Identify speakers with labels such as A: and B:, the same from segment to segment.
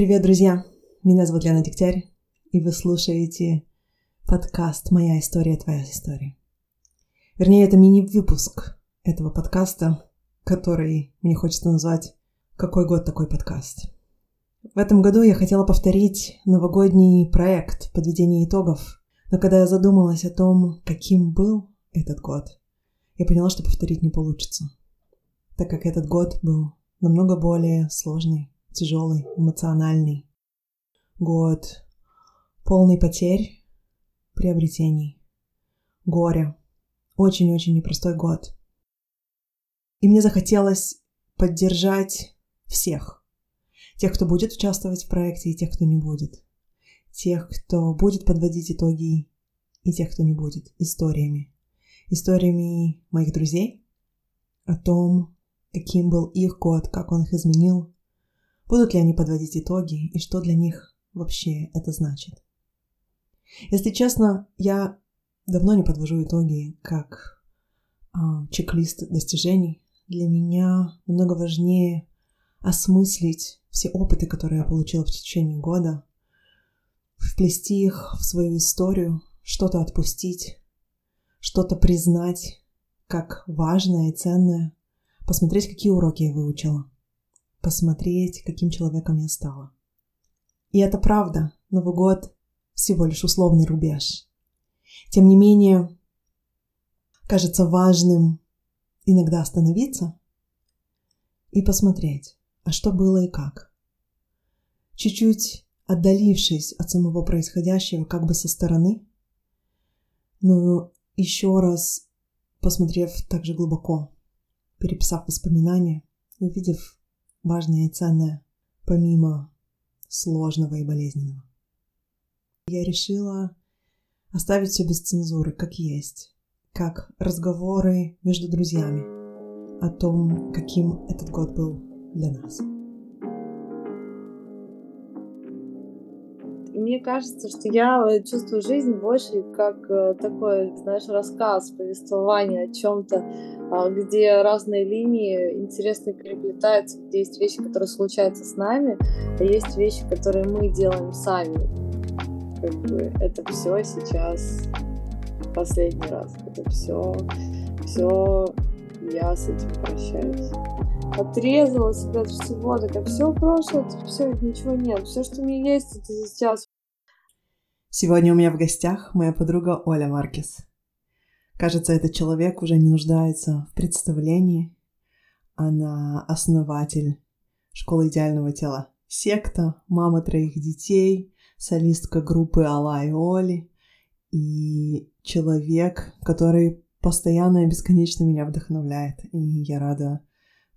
A: Привет, друзья! Меня зовут Лена Дегтярь, и вы слушаете подкаст «Моя история, твоя история». Вернее, это мини-выпуск этого подкаста, который мне хочется назвать «Какой год такой подкаст?». В этом году я хотела повторить новогодний проект подведения итогов, но когда я задумалась о том, каким был этот год, я поняла, что повторить не получится, так как этот год был намного более сложный, тяжелый, эмоциональный. Год полный потерь, приобретений, горя. Очень-очень непростой год. И мне захотелось поддержать всех. Тех, кто будет участвовать в проекте, и тех, кто не будет. Тех, кто будет подводить итоги, и тех, кто не будет. Историями. Историями моих друзей о том, каким был их год, как он их изменил, Будут ли они подводить итоги и что для них вообще это значит? Если честно, я давно не подвожу итоги как а, чек-лист достижений. Для меня намного важнее осмыслить все опыты, которые я получила в течение года, вплести их в свою историю, что-то отпустить, что-то признать как важное и ценное, посмотреть, какие уроки я выучила посмотреть, каким человеком я стала. И это правда, Новый год всего лишь условный рубеж. Тем не менее, кажется важным иногда остановиться и посмотреть, а что было и как. Чуть-чуть отдалившись от самого происходящего как бы со стороны, но еще раз посмотрев также глубоко, переписав воспоминания, увидев важное и ценное, помимо сложного и болезненного. Я решила оставить все без цензуры, как есть, как разговоры между друзьями о том, каким этот год был для нас.
B: Мне кажется, что я э, чувствую жизнь больше как э, такой, знаешь, рассказ, повествование о чем-то, а, где разные линии интересно переплетаются, где есть вещи, которые случаются с нами, а есть вещи, которые мы делаем сами. Как бы это все сейчас последний раз. Это все, все я с этим прощаюсь. Отрезала себя от всего, так все прошлое, все, ничего нет. Все, что у меня есть, это сейчас.
A: Сегодня у меня в гостях моя подруга Оля Маркес. Кажется, этот человек уже не нуждается в представлении. Она основатель школы идеального тела. Секта, мама троих детей, солистка группы Алла и Оли и человек, который постоянно и бесконечно меня вдохновляет. И я рада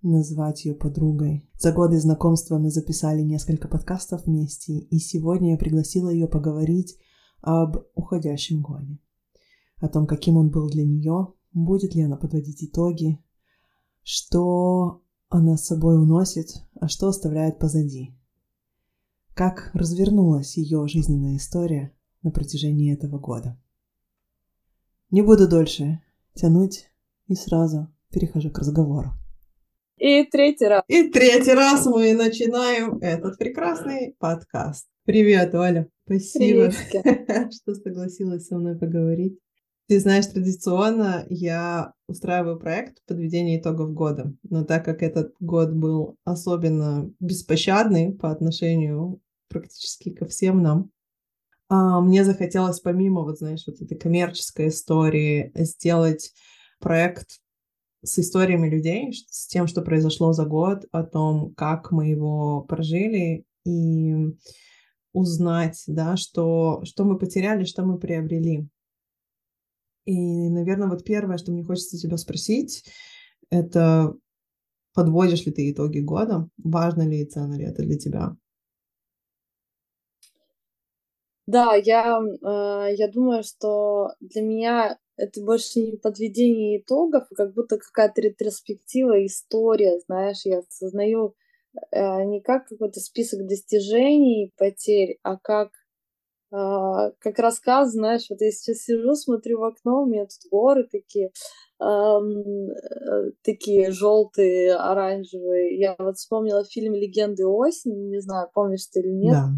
A: назвать ее подругой. За годы знакомства мы записали несколько подкастов вместе, и сегодня я пригласила ее поговорить об уходящем годе о том, каким он был для нее, будет ли она подводить итоги, что она с собой уносит, а что оставляет позади. Как развернулась ее жизненная история на протяжении этого года. Не буду дольше тянуть и сразу перехожу к разговору.
B: И третий раз.
A: И третий раз мы начинаем этот прекрасный подкаст. Привет, Оля. Спасибо, что согласилась со мной поговорить. Ты знаешь, традиционно я устраиваю проект подведения итогов года, но так как этот год был особенно беспощадный по отношению практически ко всем нам, а, мне захотелось помимо, вот знаешь, вот этой коммерческой истории сделать проект с историями людей, с тем, что произошло за год, о том, как мы его прожили, и узнать, да, что, что мы потеряли, что мы приобрели. И, наверное, вот первое, что мне хочется тебя спросить, это подводишь ли ты итоги года? Важно ли и ценно ли это для тебя?
B: Да, я, э, я думаю, что для меня это больше не подведение итогов, а как будто какая-то ретроспектива, история, знаешь, я осознаю не как какой-то список достижений, потерь, а как а, как рассказ, знаешь, вот я сейчас сижу, смотрю в окно, у меня тут горы такие, эм, такие желтые, оранжевые. Я вот вспомнила фильм «Легенды осени», не знаю, помнишь ты или нет,
A: Да.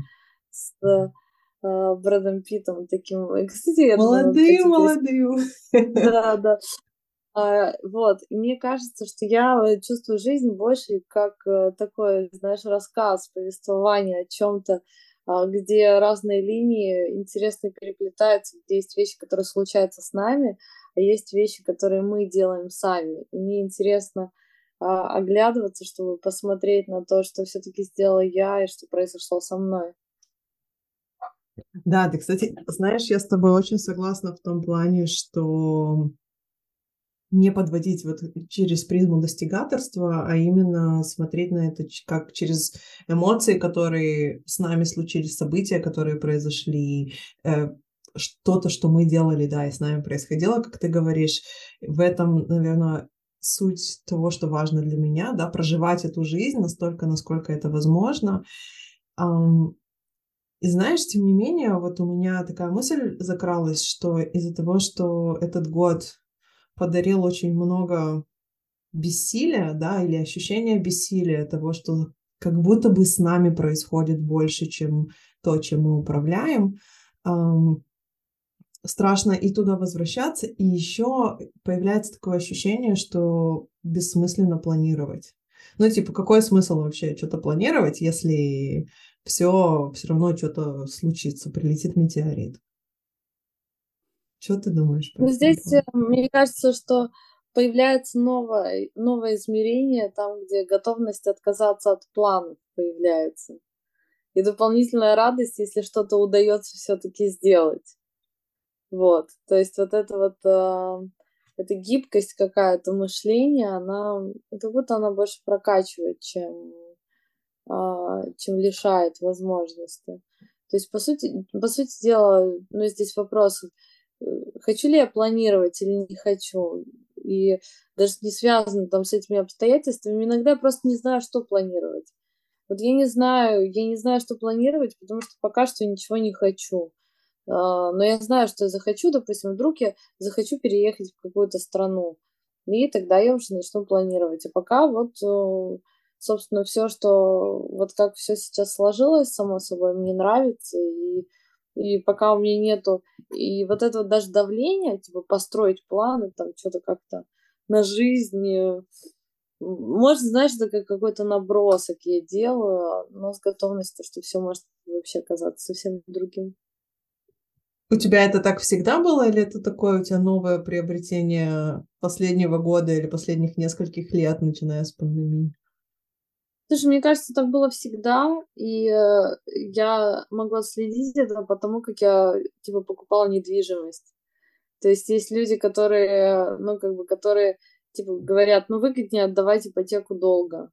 B: с э, Брэдом Питтом таким. Кстати, я
A: Молодым, молодым.
B: Да, да. А, вот, и мне кажется, что я чувствую жизнь больше как э, такой, знаешь, рассказ, повествование о чем-то, а, где разные линии интересно переплетаются, где есть вещи, которые случаются с нами, а есть вещи, которые мы делаем сами. И мне интересно а, оглядываться, чтобы посмотреть на то, что все-таки сделала я и что произошло со мной.
A: Да, ты, кстати, знаешь, я с тобой очень согласна в том плане, что не подводить вот через призму достигаторства, а именно смотреть на это как через эмоции, которые с нами случились, события, которые произошли, э, что-то, что мы делали, да, и с нами происходило, как ты говоришь. В этом, наверное, суть того, что важно для меня, да, проживать эту жизнь настолько, насколько это возможно. И знаешь, тем не менее, вот у меня такая мысль закралась, что из-за того, что этот год подарил очень много бессилия, да, или ощущения бессилия того, что как будто бы с нами происходит больше, чем то, чем мы управляем. Страшно и туда возвращаться, и еще появляется такое ощущение, что бессмысленно планировать. Ну, типа, какой смысл вообще что-то планировать, если все все равно что-то случится, прилетит метеорит? Что ты думаешь?
B: Ну, здесь, э, мне кажется, что появляется новое, новое измерение, там, где готовность отказаться от планов появляется. И дополнительная радость, если что-то удается все-таки сделать. Вот, то есть вот это вот, э, эта гибкость какая-то мышления, она, как будто она больше прокачивает, чем, э, чем лишает возможности. То есть, по сути, по сути дела, ну, здесь вопрос, хочу ли я планировать или не хочу. И даже не связано там с этими обстоятельствами. Иногда я просто не знаю, что планировать. Вот я не знаю, я не знаю, что планировать, потому что пока что ничего не хочу. А, но я знаю, что я захочу, допустим, вдруг я захочу переехать в какую-то страну. И тогда я уже начну планировать. А пока вот, э, собственно, все, что вот как все сейчас сложилось, само собой, мне нравится. И и пока у меня нету, и вот это вот даже давление, типа построить планы, там что-то как-то на жизнь, э, может, знаешь, это как какой-то набросок я делаю, но с готовностью, что все может вообще оказаться совсем другим.
A: У тебя это так всегда было, или это такое у тебя новое приобретение последнего года или последних нескольких лет, начиная с пандемии?
B: Слушай, мне кажется, так было всегда, и э, я могла следить это потому, как я, типа, покупала недвижимость. То есть есть люди, которые, ну, как бы, которые, типа, говорят, ну, выгоднее отдавать ипотеку долго.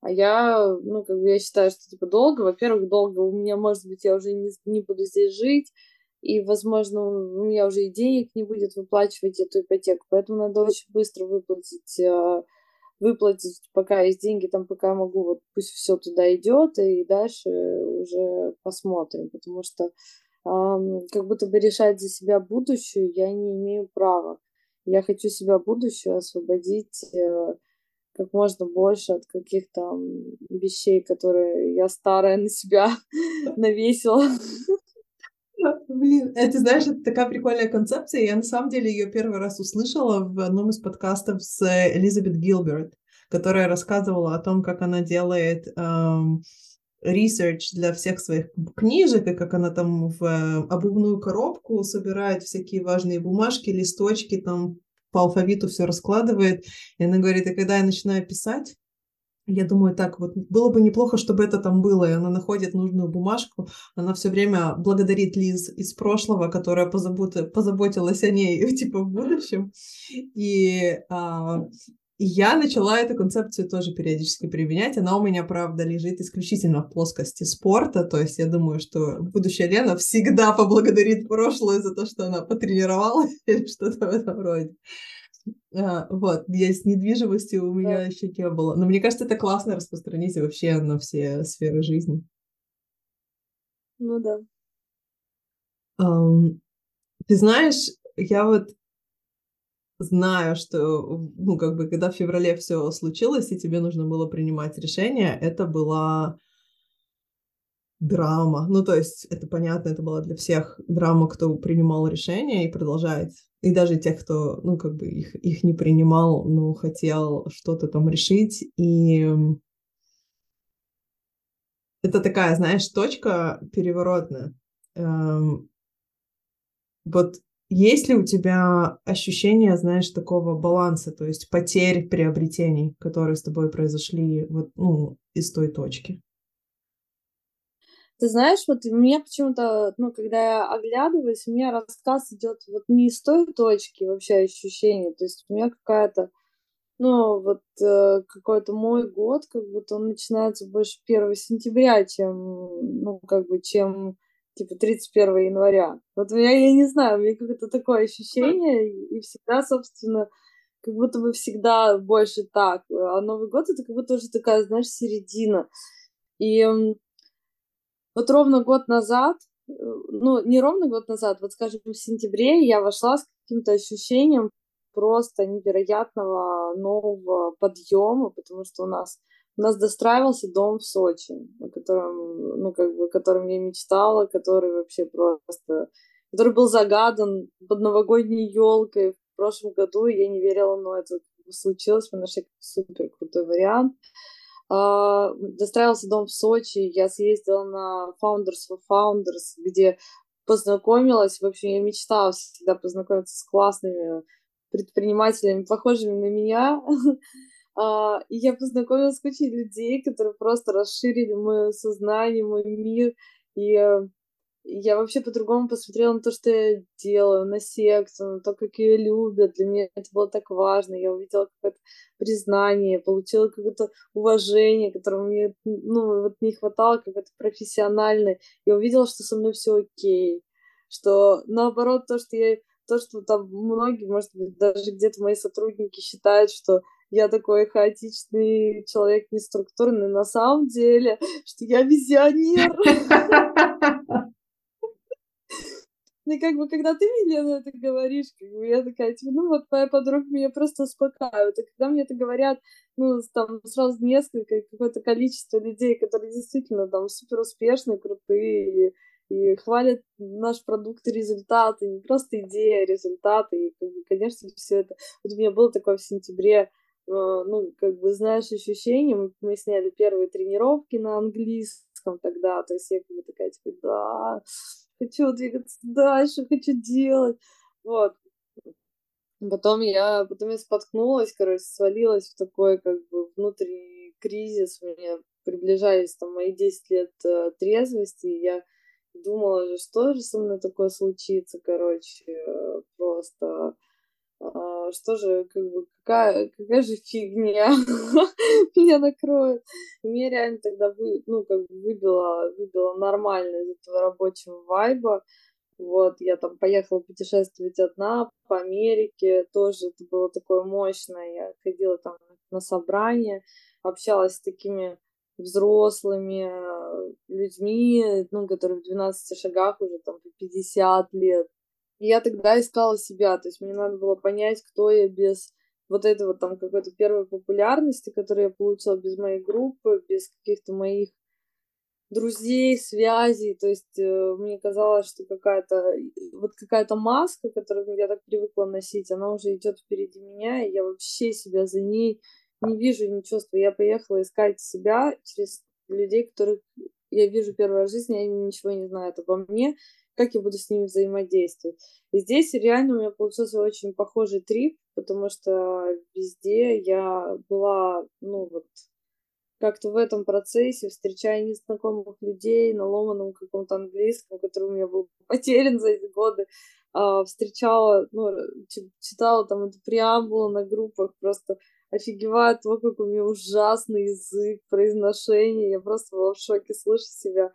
B: А я, ну, как бы, я считаю, что, типа, долго, во-первых, долго у меня, может быть, я уже не, не буду здесь жить, и, возможно, у меня уже и денег не будет выплачивать эту ипотеку, поэтому надо очень быстро выплатить э, выплатить, пока есть деньги, там пока могу, вот пусть все туда идет, и дальше уже посмотрим, потому что э, как будто бы решать за себя будущее я не имею права. Я хочу себя будущее освободить э, как можно больше от каких-то вещей, которые я старая на себя навесила.
A: Блин, это, знаешь, это такая прикольная концепция. Я на самом деле ее первый раз услышала в одном из подкастов с Элизабет Гилберт, которая рассказывала о том, как она делает эм, для всех своих книжек, и как она там в э, обувную коробку собирает всякие важные бумажки, листочки, там по алфавиту все раскладывает. И она говорит, и когда я начинаю писать, я думаю, так вот было бы неплохо, чтобы это там было. И она находит нужную бумажку. Она все время благодарит Лиз из прошлого, которая позабот... позаботилась о ней типа в будущем. И а, я начала эту концепцию тоже периодически применять. Она у меня, правда, лежит исключительно в плоскости спорта. То есть я думаю, что будущая Лена всегда поблагодарит прошлое за то, что она потренировалась или что-то в этом роде. А, вот, я с недвижимостью у меня да. еще не было. Но мне кажется, это классно распространить вообще на все сферы жизни.
B: Ну да.
A: Um, ты знаешь, я вот знаю, что, ну, как бы, когда в феврале все случилось, и тебе нужно было принимать решение, это была драма. Ну, то есть, это понятно, это была для всех драма, кто принимал решение и продолжает. И даже тех, кто, ну, как бы их, их не принимал, но хотел что-то там решить. И это такая, знаешь, точка переворотная. Эм, вот есть ли у тебя ощущение, знаешь, такого баланса, то есть потерь приобретений, которые с тобой произошли вот, ну, из той точки?
B: Ты знаешь, вот мне почему-то, ну, когда я оглядываюсь, у меня рассказ идет вот не из той точки вообще ощущения, то есть у меня какая-то, ну, вот э, какой-то мой год, как будто он начинается больше 1 сентября, чем, ну, как бы, чем типа 31 января. Вот у меня, я не знаю, у меня какое-то такое ощущение, и всегда, собственно, как будто бы всегда больше так. А Новый год это как будто уже такая, знаешь, середина. И вот ровно год назад, э, ну, не ровно год назад, вот, скажем, в сентябре я вошла с каким-то ощущением просто невероятного нового подъема, потому что у нас у нас достраивался дом в Сочи, о котором, ну, как бы, о котором я мечтала, который вообще просто, который был загадан под новогодней елкой в прошлом году, я не верила, но это случилось, мы нашли супер крутой вариант. А, достраивался дом в Сочи, я съездила на Founders for Founders, где познакомилась, в общем, я мечтала всегда познакомиться с классными предпринимателями, похожими на меня, А, и я познакомилась с кучей людей, которые просто расширили мое сознание, мой мир. И э, я вообще по-другому посмотрела на то, что я делаю, на секту, на то, как ее любят. Для меня это было так важно. Я увидела какое-то признание, получила какое-то уважение, которого мне ну, вот не хватало, какое-то профессиональное. Я увидела, что со мной все окей. Что наоборот, то, что я то, что там многие, может быть, даже где-то мои сотрудники считают, что я такой хаотичный человек, неструктурный, на самом деле, что я визионер. И как бы, когда ты мне, Лена, это говоришь, как бы, я такая, типа, ну, вот моя подруга меня просто успокаивает. И когда мне это говорят, ну, там, сразу несколько, какое-то количество людей, которые действительно там супер успешные, крутые, и, и хвалят наш продукт и результаты, не просто идея, а результаты. И, как бы, конечно, все это... Вот у меня было такое в сентябре, а, ну, как бы, знаешь, ощущение, мы, мы сняли первые тренировки на английском тогда, то есть я как бы такая, типа, да, хочу двигаться дальше, хочу делать, вот. Потом я, потом я споткнулась, короче, свалилась в такой, как бы, внутренний кризис, меня приближались там мои 10 лет э, трезвости, и я думала же, что же со мной такое случится, короче, э, просто что же, как бы, какая, какая же фигня меня накроет. И мне реально тогда вы, ну, как бы выбило, выбило нормально из этого рабочего вайба. Вот, я там поехала путешествовать одна по Америке, тоже это было такое мощное. Я ходила там на собрания, общалась с такими взрослыми э, людьми, ну, которые в 12 шагах уже там по 50 лет. И я тогда искала себя, то есть мне надо было понять, кто я без вот этого там какой-то первой популярности, которую я получила без моей группы, без каких-то моих друзей, связей, то есть э, мне казалось, что какая-то вот какая-то маска, которую я так привыкла носить, она уже идет впереди меня, и я вообще себя за ней не вижу, не чувствую. Я поехала искать себя через людей, которых я вижу первый раз в жизни, они ничего не знают обо мне, как я буду с ними взаимодействовать. И здесь реально у меня получился очень похожий трип, потому что везде я была, ну вот, как-то в этом процессе, встречая незнакомых людей на ломаном каком-то английском, который у меня был потерян за эти годы, а, встречала, ну, читала там эту преамбулу на группах, просто офигеваю от того, какой у меня ужасный язык, произношение, я просто была в шоке, слышу себя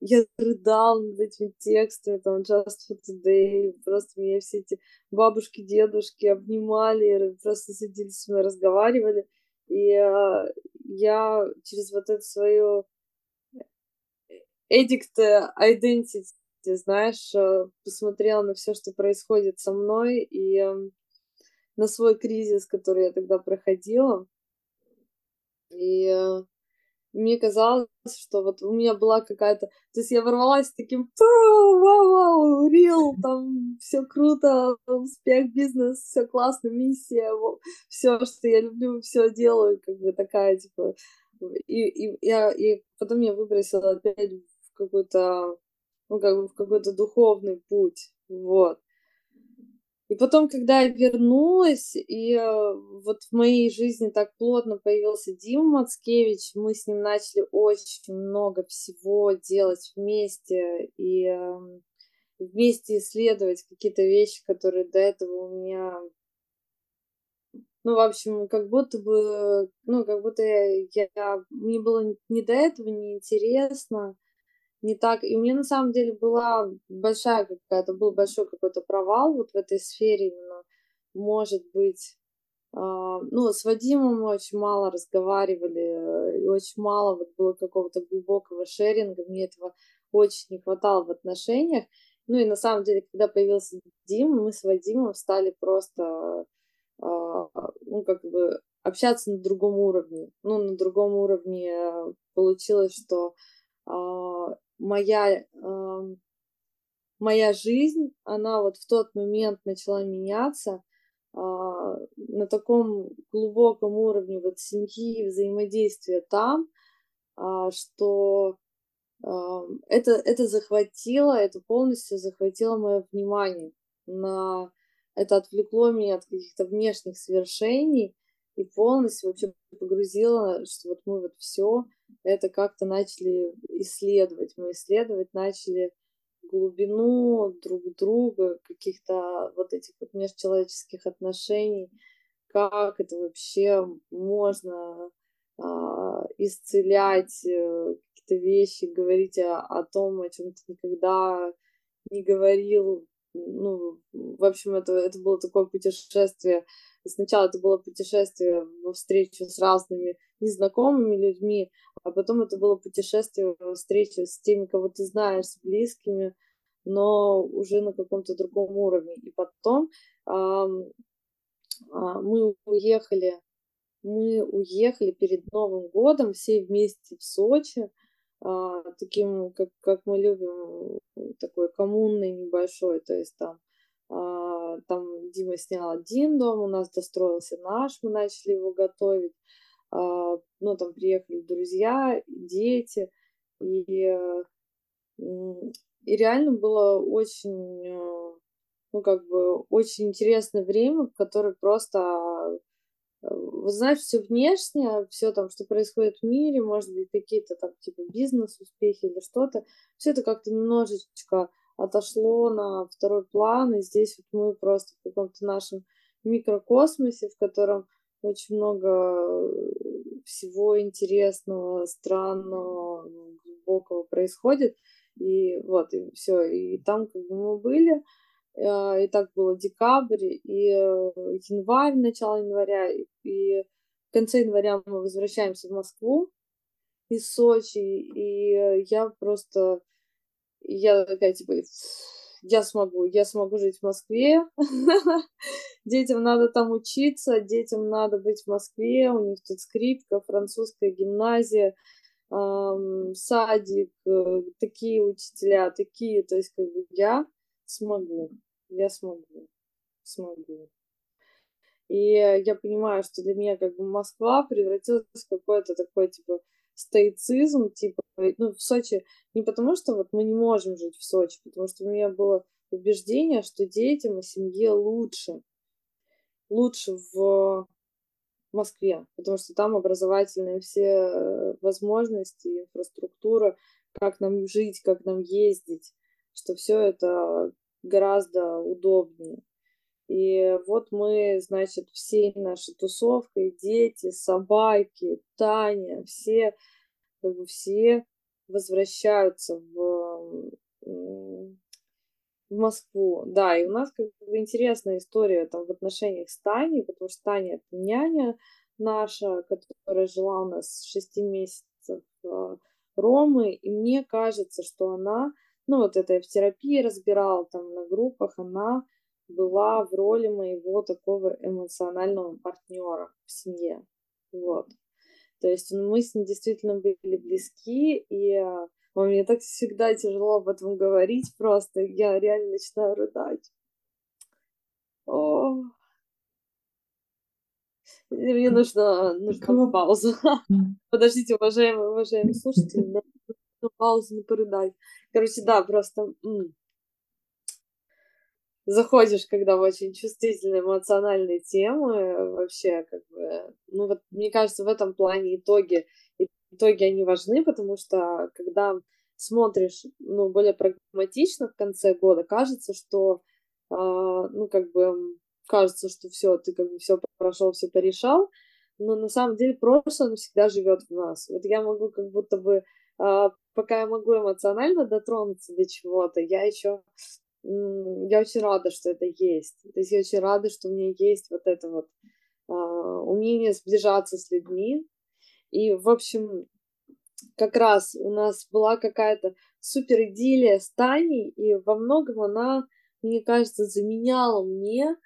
B: я рыдал над этими текстами, там, Just for Today, просто меня все эти бабушки, дедушки обнимали, просто садились с мной, разговаривали, и э, я через вот это свое addict identity, знаешь, э, посмотрела на все, что происходит со мной, и эм, на свой кризис, который я тогда проходила. И э, мне казалось, что вот у меня была какая-то... То есть я ворвалась таким вау-вау, рил, там все круто, успех, бизнес, все классно, миссия, все, что я люблю, все делаю, как бы такая, типа... И, и, я, и потом я выбросила опять в какой-то, ну, как бы в какой-то духовный путь, вот. И потом, когда я вернулась, и э, вот в моей жизни так плотно появился Дима Мацкевич, мы с ним начали очень много всего делать вместе, и э, вместе исследовать какие-то вещи, которые до этого у меня ну, в общем, как будто бы, ну, как будто я, я мне было не до этого неинтересно, не так. И у меня на самом деле была большая какая-то, был большой какой-то провал вот в этой сфере именно. Может быть, э, ну, с Вадимом мы очень мало разговаривали, и очень мало вот было какого-то глубокого шеринга. Мне этого очень не хватало в отношениях. Ну и на самом деле, когда появился Дим, мы с Вадимом стали просто, э, ну, как бы общаться на другом уровне. Ну, на другом уровне получилось, что а, моя, э, моя жизнь, она вот в тот момент начала меняться э, на таком глубоком уровне вот семьи, взаимодействия там, э, что э, это, это захватило, это полностью захватило мое внимание. На это отвлекло меня от каких-то внешних свершений и полностью вообще погрузило, что вот мы вот все это как-то начали исследовать. Мы исследовать начали глубину друг друга, каких-то вот этих вот межчеловеческих отношений, как это вообще можно а, исцелять э, какие-то вещи, говорить о, о том, о чем ты никогда не говорил. Ну, в общем, это, это было такое путешествие. Сначала это было путешествие во встречу с разными незнакомыми людьми, а потом это было путешествие, встреча с теми, кого ты знаешь, с близкими, но уже на каком-то другом уровне. И потом а, а, мы уехали, мы уехали перед Новым годом все вместе в Сочи, таким, как, как мы любим, такой коммунный небольшой, то есть там а, там Дима снял один дом, у нас достроился наш, мы начали его готовить. А, ну, там приехали друзья, дети, и, и реально было очень, ну, как бы, очень интересное время, в которое просто знаете, все внешнее, все там, что происходит в мире, может быть, какие-то там типа бизнес-успехи или что-то, все это как-то немножечко отошло на второй план, и здесь вот мы просто в каком-то нашем микрокосмосе, в котором очень много э, всего интересного, странного, глубокого происходит. И вот, и все. И там как бы мы были. А, и так было декабрь, и э, январь, начало января, и в конце января мы возвращаемся в Москву из Сочи, и я просто, я такая, типа, я смогу, я смогу жить в Москве, детям надо там учиться, детям надо быть в Москве, у них тут скрипка, французская гимназия, эм, садик, э, такие учителя, такие, то есть как бы я смогу, я смогу, смогу. И я понимаю, что для меня как бы Москва превратилась в какой-то такой, типа, стоицизм, типа, ну, в Сочи, не потому что вот мы не можем жить в Сочи, потому что у меня было убеждение, что детям и семье лучше, лучше в Москве, потому что там образовательные все возможности, инфраструктура, как нам жить, как нам ездить, что все это гораздо удобнее. И вот мы, значит, всей нашей тусовкой, дети, собаки, Таня, все, как бы все возвращаются в, в Москву. Да, и у нас как бы интересная история там в отношениях с Таней, потому что Таня это няня наша, которая жила у нас с 6 месяцев Ромы, и мне кажется, что она ну, вот это я в терапии разбирала, там, на группах, она была в роли моего такого эмоционального партнера в семье. Вот. То есть ну, мы с ним действительно были близки, и а, мне так всегда тяжело об этом говорить просто. Я реально начинаю рыдать. О. Мне нужна, нужна пауза. Подождите, уважаемые, уважаемые слушатели, нужна пауза на порыдать. Короче, да, просто заходишь, когда в очень чувствительные эмоциональные темы, вообще, как бы, ну вот, мне кажется, в этом плане итоги, итоги, они важны, потому что, когда смотришь, ну, более прагматично в конце года, кажется, что, э, ну, как бы, кажется, что все, ты как бы все прошел, все порешал, но на самом деле прошлое всегда живет в нас. Вот я могу как будто бы, э, пока я могу эмоционально дотронуться до чего-то, я еще я очень рада, что это есть. То есть я очень рада, что у меня есть вот это вот э, умение сближаться с людьми. И, в общем, как раз у нас была какая-то супер идиллия с Таней, и во многом она, мне кажется, заменяла мне,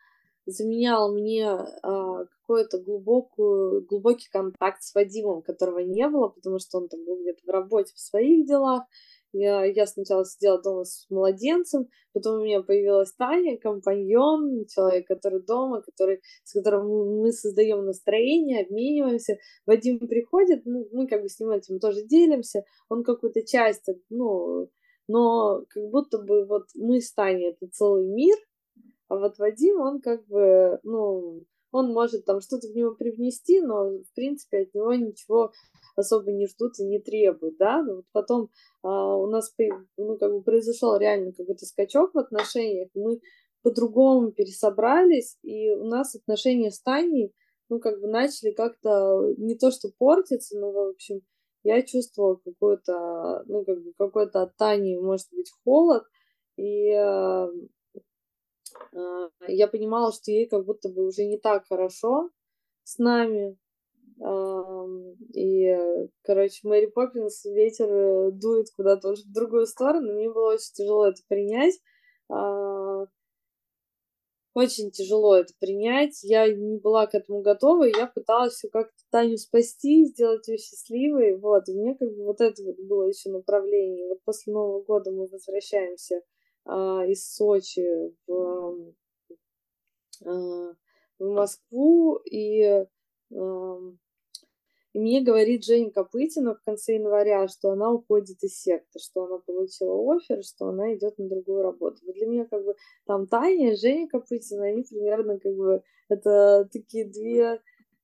B: заменяла мне э, какой-то глубокую, глубокий контакт с Вадимом, которого не было, потому что он там был где-то в работе, в своих делах, я, я сначала сидела дома с младенцем, потом у меня появилась Таня, компаньон, человек, который дома, который, с которым мы создаем настроение, обмениваемся. Вадим приходит, ну, мы как бы с ним этим тоже делимся, он какую-то часть, ну, но как будто бы вот мы с Таней это целый мир, а вот Вадим, он как бы, ну, он может там что-то в него привнести, но, в принципе, от него ничего особо не ждут и не требуют, да, но вот потом а, у нас, ну, как бы произошел реально какой-то скачок в отношениях, мы по-другому пересобрались, и у нас отношения с Таней, ну, как бы начали как-то не то что портиться, но, в общем, я чувствовала какой-то, ну, как бы какой-то от Тани, может быть, холод, и э, я понимала, что ей как будто бы уже не так хорошо с нами, и, короче, Мэри Поппинс, ветер э, дует куда-то уже в другую сторону. Мне было очень тяжело это принять. А, очень тяжело это принять. Я не была к этому готова, и я пыталась все как-то Таню спасти, сделать ее счастливой. Вот, и мне как бы вот это вот было еще направление. Вот после Нового года мы возвращаемся а, из Сочи в, а, в Москву, и и мне говорит Женя Копытина в конце января, что она уходит из секты, что она получила офер, что она идет на другую работу. Вот для меня как бы там Таня, Женя Копытина, они примерно как бы это такие две,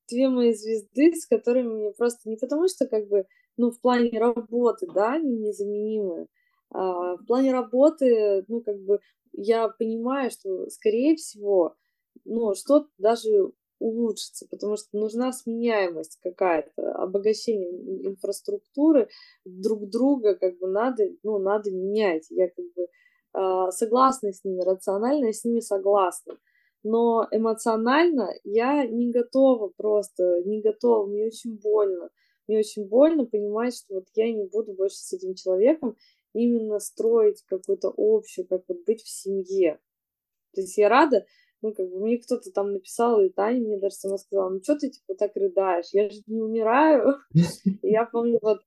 B: две мои звезды, с которыми мне просто не потому, что как бы, ну, в плане работы, да, они незаменимы, а в плане работы, ну, как бы я понимаю, что, скорее всего, ну, что-то даже улучшится, потому что нужна сменяемость какая-то, обогащение инфраструктуры друг друга, как бы надо, ну, надо менять. Я как бы э, согласна с ними, рационально я с ними согласна. Но эмоционально я не готова просто, не готова, мне очень больно. Мне очень больно понимать, что вот я не буду больше с этим человеком именно строить какую-то общую, как вот быть в семье. То есть я рада, ну, как бы мне кто-то там написал, и Таня мне даже сама сказала, ну, что ты, типа, так рыдаешь? Я же не умираю. Я помню, вот,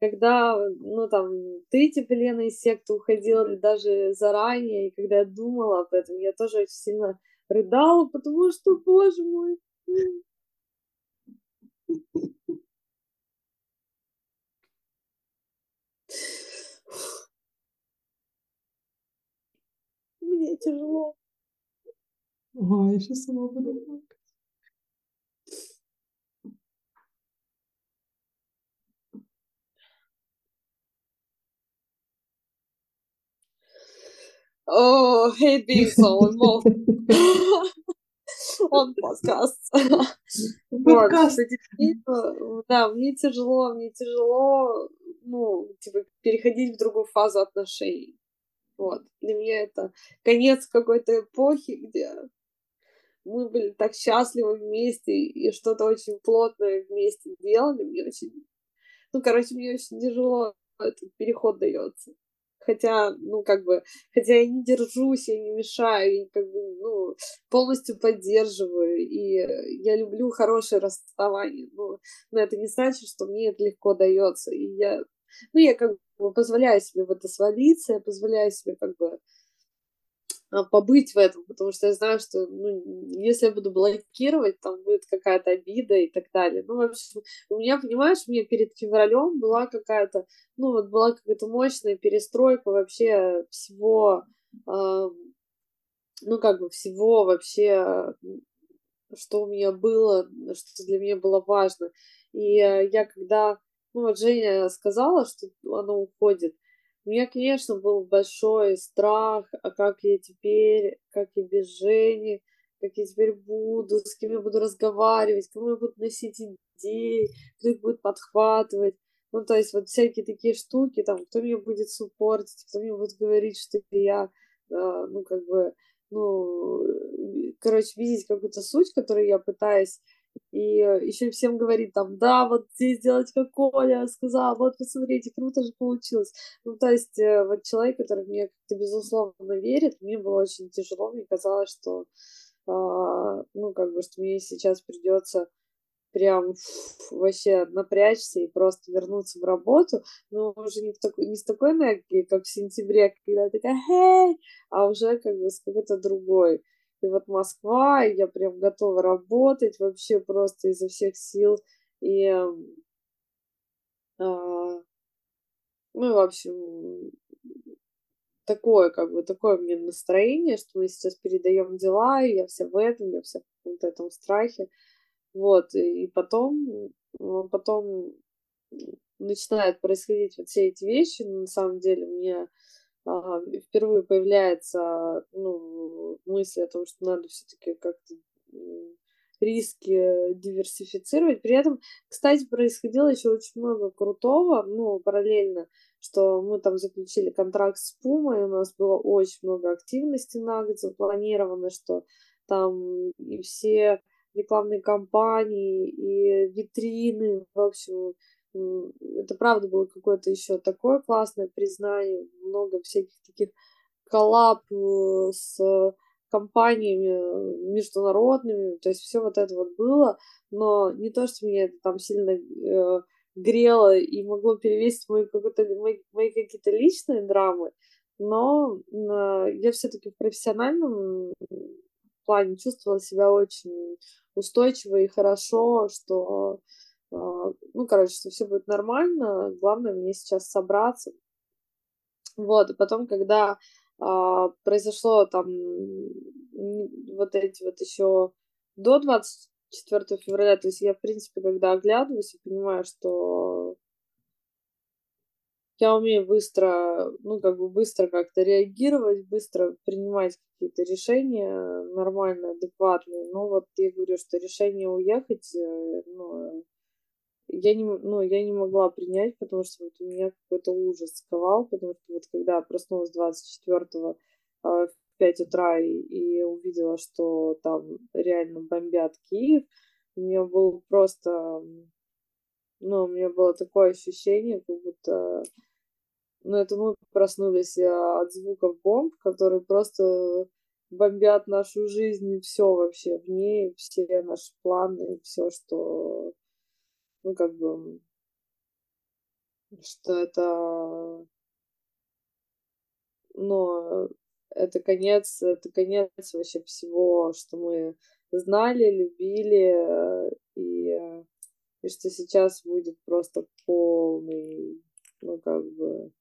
B: когда, ну, там, ты, типа, Лена, из секты уходила, или даже заранее, и когда я думала об этом, я тоже очень сильно рыдала, потому что, боже мой, мне тяжело.
A: Ой, я сейчас сама буду плакать.
B: Oh, hate being so involved on podcasts. Вот, да, мне тяжело, мне тяжело, ну, типа, переходить в другую фазу отношений. Вот, для меня это конец какой-то эпохи, где мы были так счастливы вместе и что-то очень плотное вместе делали. Мне очень, ну, короче, мне очень тяжело этот переход дается. хотя, ну, как бы, хотя я не держусь, я не мешаю, и как бы, ну, полностью поддерживаю, и я люблю хорошее расставание, но, но это не значит, что мне это легко дается, и я, ну, я как бы позволяю себе в это свалиться, я позволяю себе как бы а, побыть в этом, потому что я знаю, что ну, если я буду блокировать, там будет какая-то обида и так далее. Ну, в общем, у меня, понимаешь, у меня перед февралем была какая-то, ну, вот была какая-то мощная перестройка вообще всего, э, ну, как бы всего вообще, что у меня было, что для меня было важно. И э, я когда, ну, вот Женя сказала, что она уходит, у меня, конечно, был большой страх, а как я теперь, как я без Жени, как я теперь буду, с кем я буду разговаривать, кому я буду носить идеи, кто их будет подхватывать. Ну, то есть вот всякие такие штуки, там, кто меня будет суппортить, кто мне будет говорить, что я, э, ну, как бы, ну, короче, видеть какую-то суть, которую я пытаюсь и э, еще всем говорит там, да, вот здесь делать как Коля сказал, вот посмотрите, круто же получилось. Ну, то есть, э, вот человек, который мне как-то безусловно верит, мне было очень тяжело, мне казалось, что, э, ну, как бы, что мне сейчас придется прям вообще напрячься и просто вернуться в работу, но уже не, в такой, не с такой энергией, как в сентябре, когда такая, хей, а уже как бы с какой-то другой. И вот Москва, и я прям готова работать вообще просто изо всех сил. И, а, ну, в общем, такое, как бы, такое мне настроение, что мы сейчас передаем дела, и я вся в этом, я вся в каком-то этом страхе. Вот, и потом, потом начинают происходить вот все эти вещи, но на самом деле мне впервые появляется ну, мысль о том, что надо все-таки как-то риски диверсифицировать. При этом, кстати, происходило еще очень много крутого, ну, параллельно, что мы там заключили контракт с Пумой, у нас было очень много активности на год запланировано, что там и все рекламные кампании, и витрины, в общем, это правда было какое-то еще такое классное признание, много всяких таких коллаб э, с компаниями международными, то есть все вот это вот было, но не то, что меня это там сильно э, грело и могло перевесить мои, мои, мои какие-то личные драмы, но э, я все-таки в профессиональном плане чувствовала себя очень устойчиво и хорошо, что а, ну, короче, что все будет нормально, главное мне сейчас собраться. Вот, и потом, когда а, произошло там вот эти вот еще до 24 февраля, то есть я, в принципе, когда оглядываюсь и понимаю, что я умею быстро, ну, как бы быстро как-то реагировать, быстро принимать какие-то решения нормальные, адекватные. Но вот я говорю, что решение уехать, э, ну, я не, ну, я не могла принять, потому что вот у меня какой-то ужас сковал, потому что вот когда проснулась 24-го э, в 5 утра и, и увидела, что там реально бомбят Киев, у меня было просто, ну, у меня было такое ощущение, как будто, ну, это мы проснулись э, от звуков бомб, которые просто бомбят нашу жизнь все вообще в ней, все наши планы, все, что ну, как бы, что это, ну, это конец, это конец вообще всего, что мы знали, любили, и, и что сейчас будет просто полный, ну, как бы,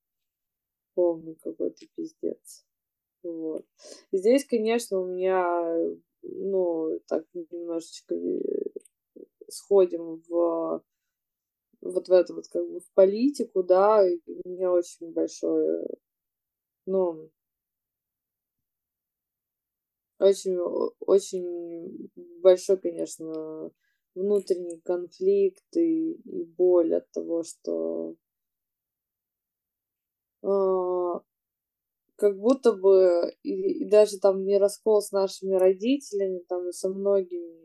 B: полный какой-то пиздец. Вот. И здесь, конечно, у меня, ну, так немножечко э, сходим в вот в эту вот как бы в политику, да, и у меня очень большое, ну, очень, очень большой, конечно, внутренний конфликт и, и боль от того, что э, как будто бы и, и даже там не раскол с нашими родителями, там и со многими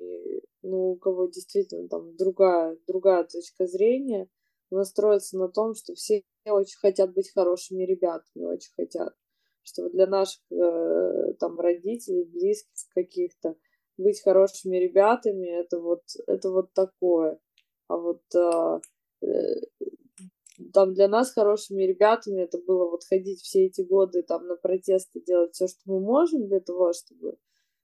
B: ну, у кого действительно там другая, другая точка зрения, настроиться на том, что все очень хотят быть хорошими ребятами, очень хотят. Что для наших э, там родителей, близких каких-то, быть хорошими ребятами, это вот, это вот такое. А вот э, э, там для нас хорошими ребятами это было вот ходить все эти годы там на протесты, делать все, что мы можем для того, чтобы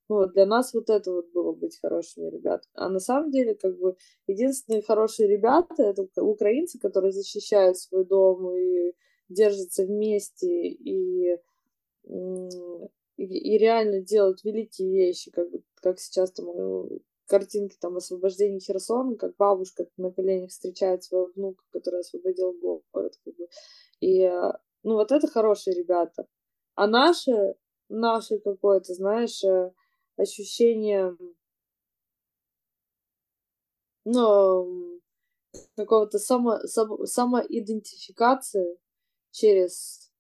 B: вот для нас вот это вот было быть хорошими ребятами. А на самом деле, как бы, единственные хорошие ребята — это украинцы, которые защищают свой дом и держатся вместе, и, и, и реально делают великие вещи, как, бы, как сейчас там ну, картинки там освобождения Херсона, как бабушка на коленях встречает своего внука, который освободил город. Как бы. И, ну, вот это хорошие ребята. А наши, наши какое-то, знаешь, э, ощущение, ну, какого-то само, само, самоидентификации через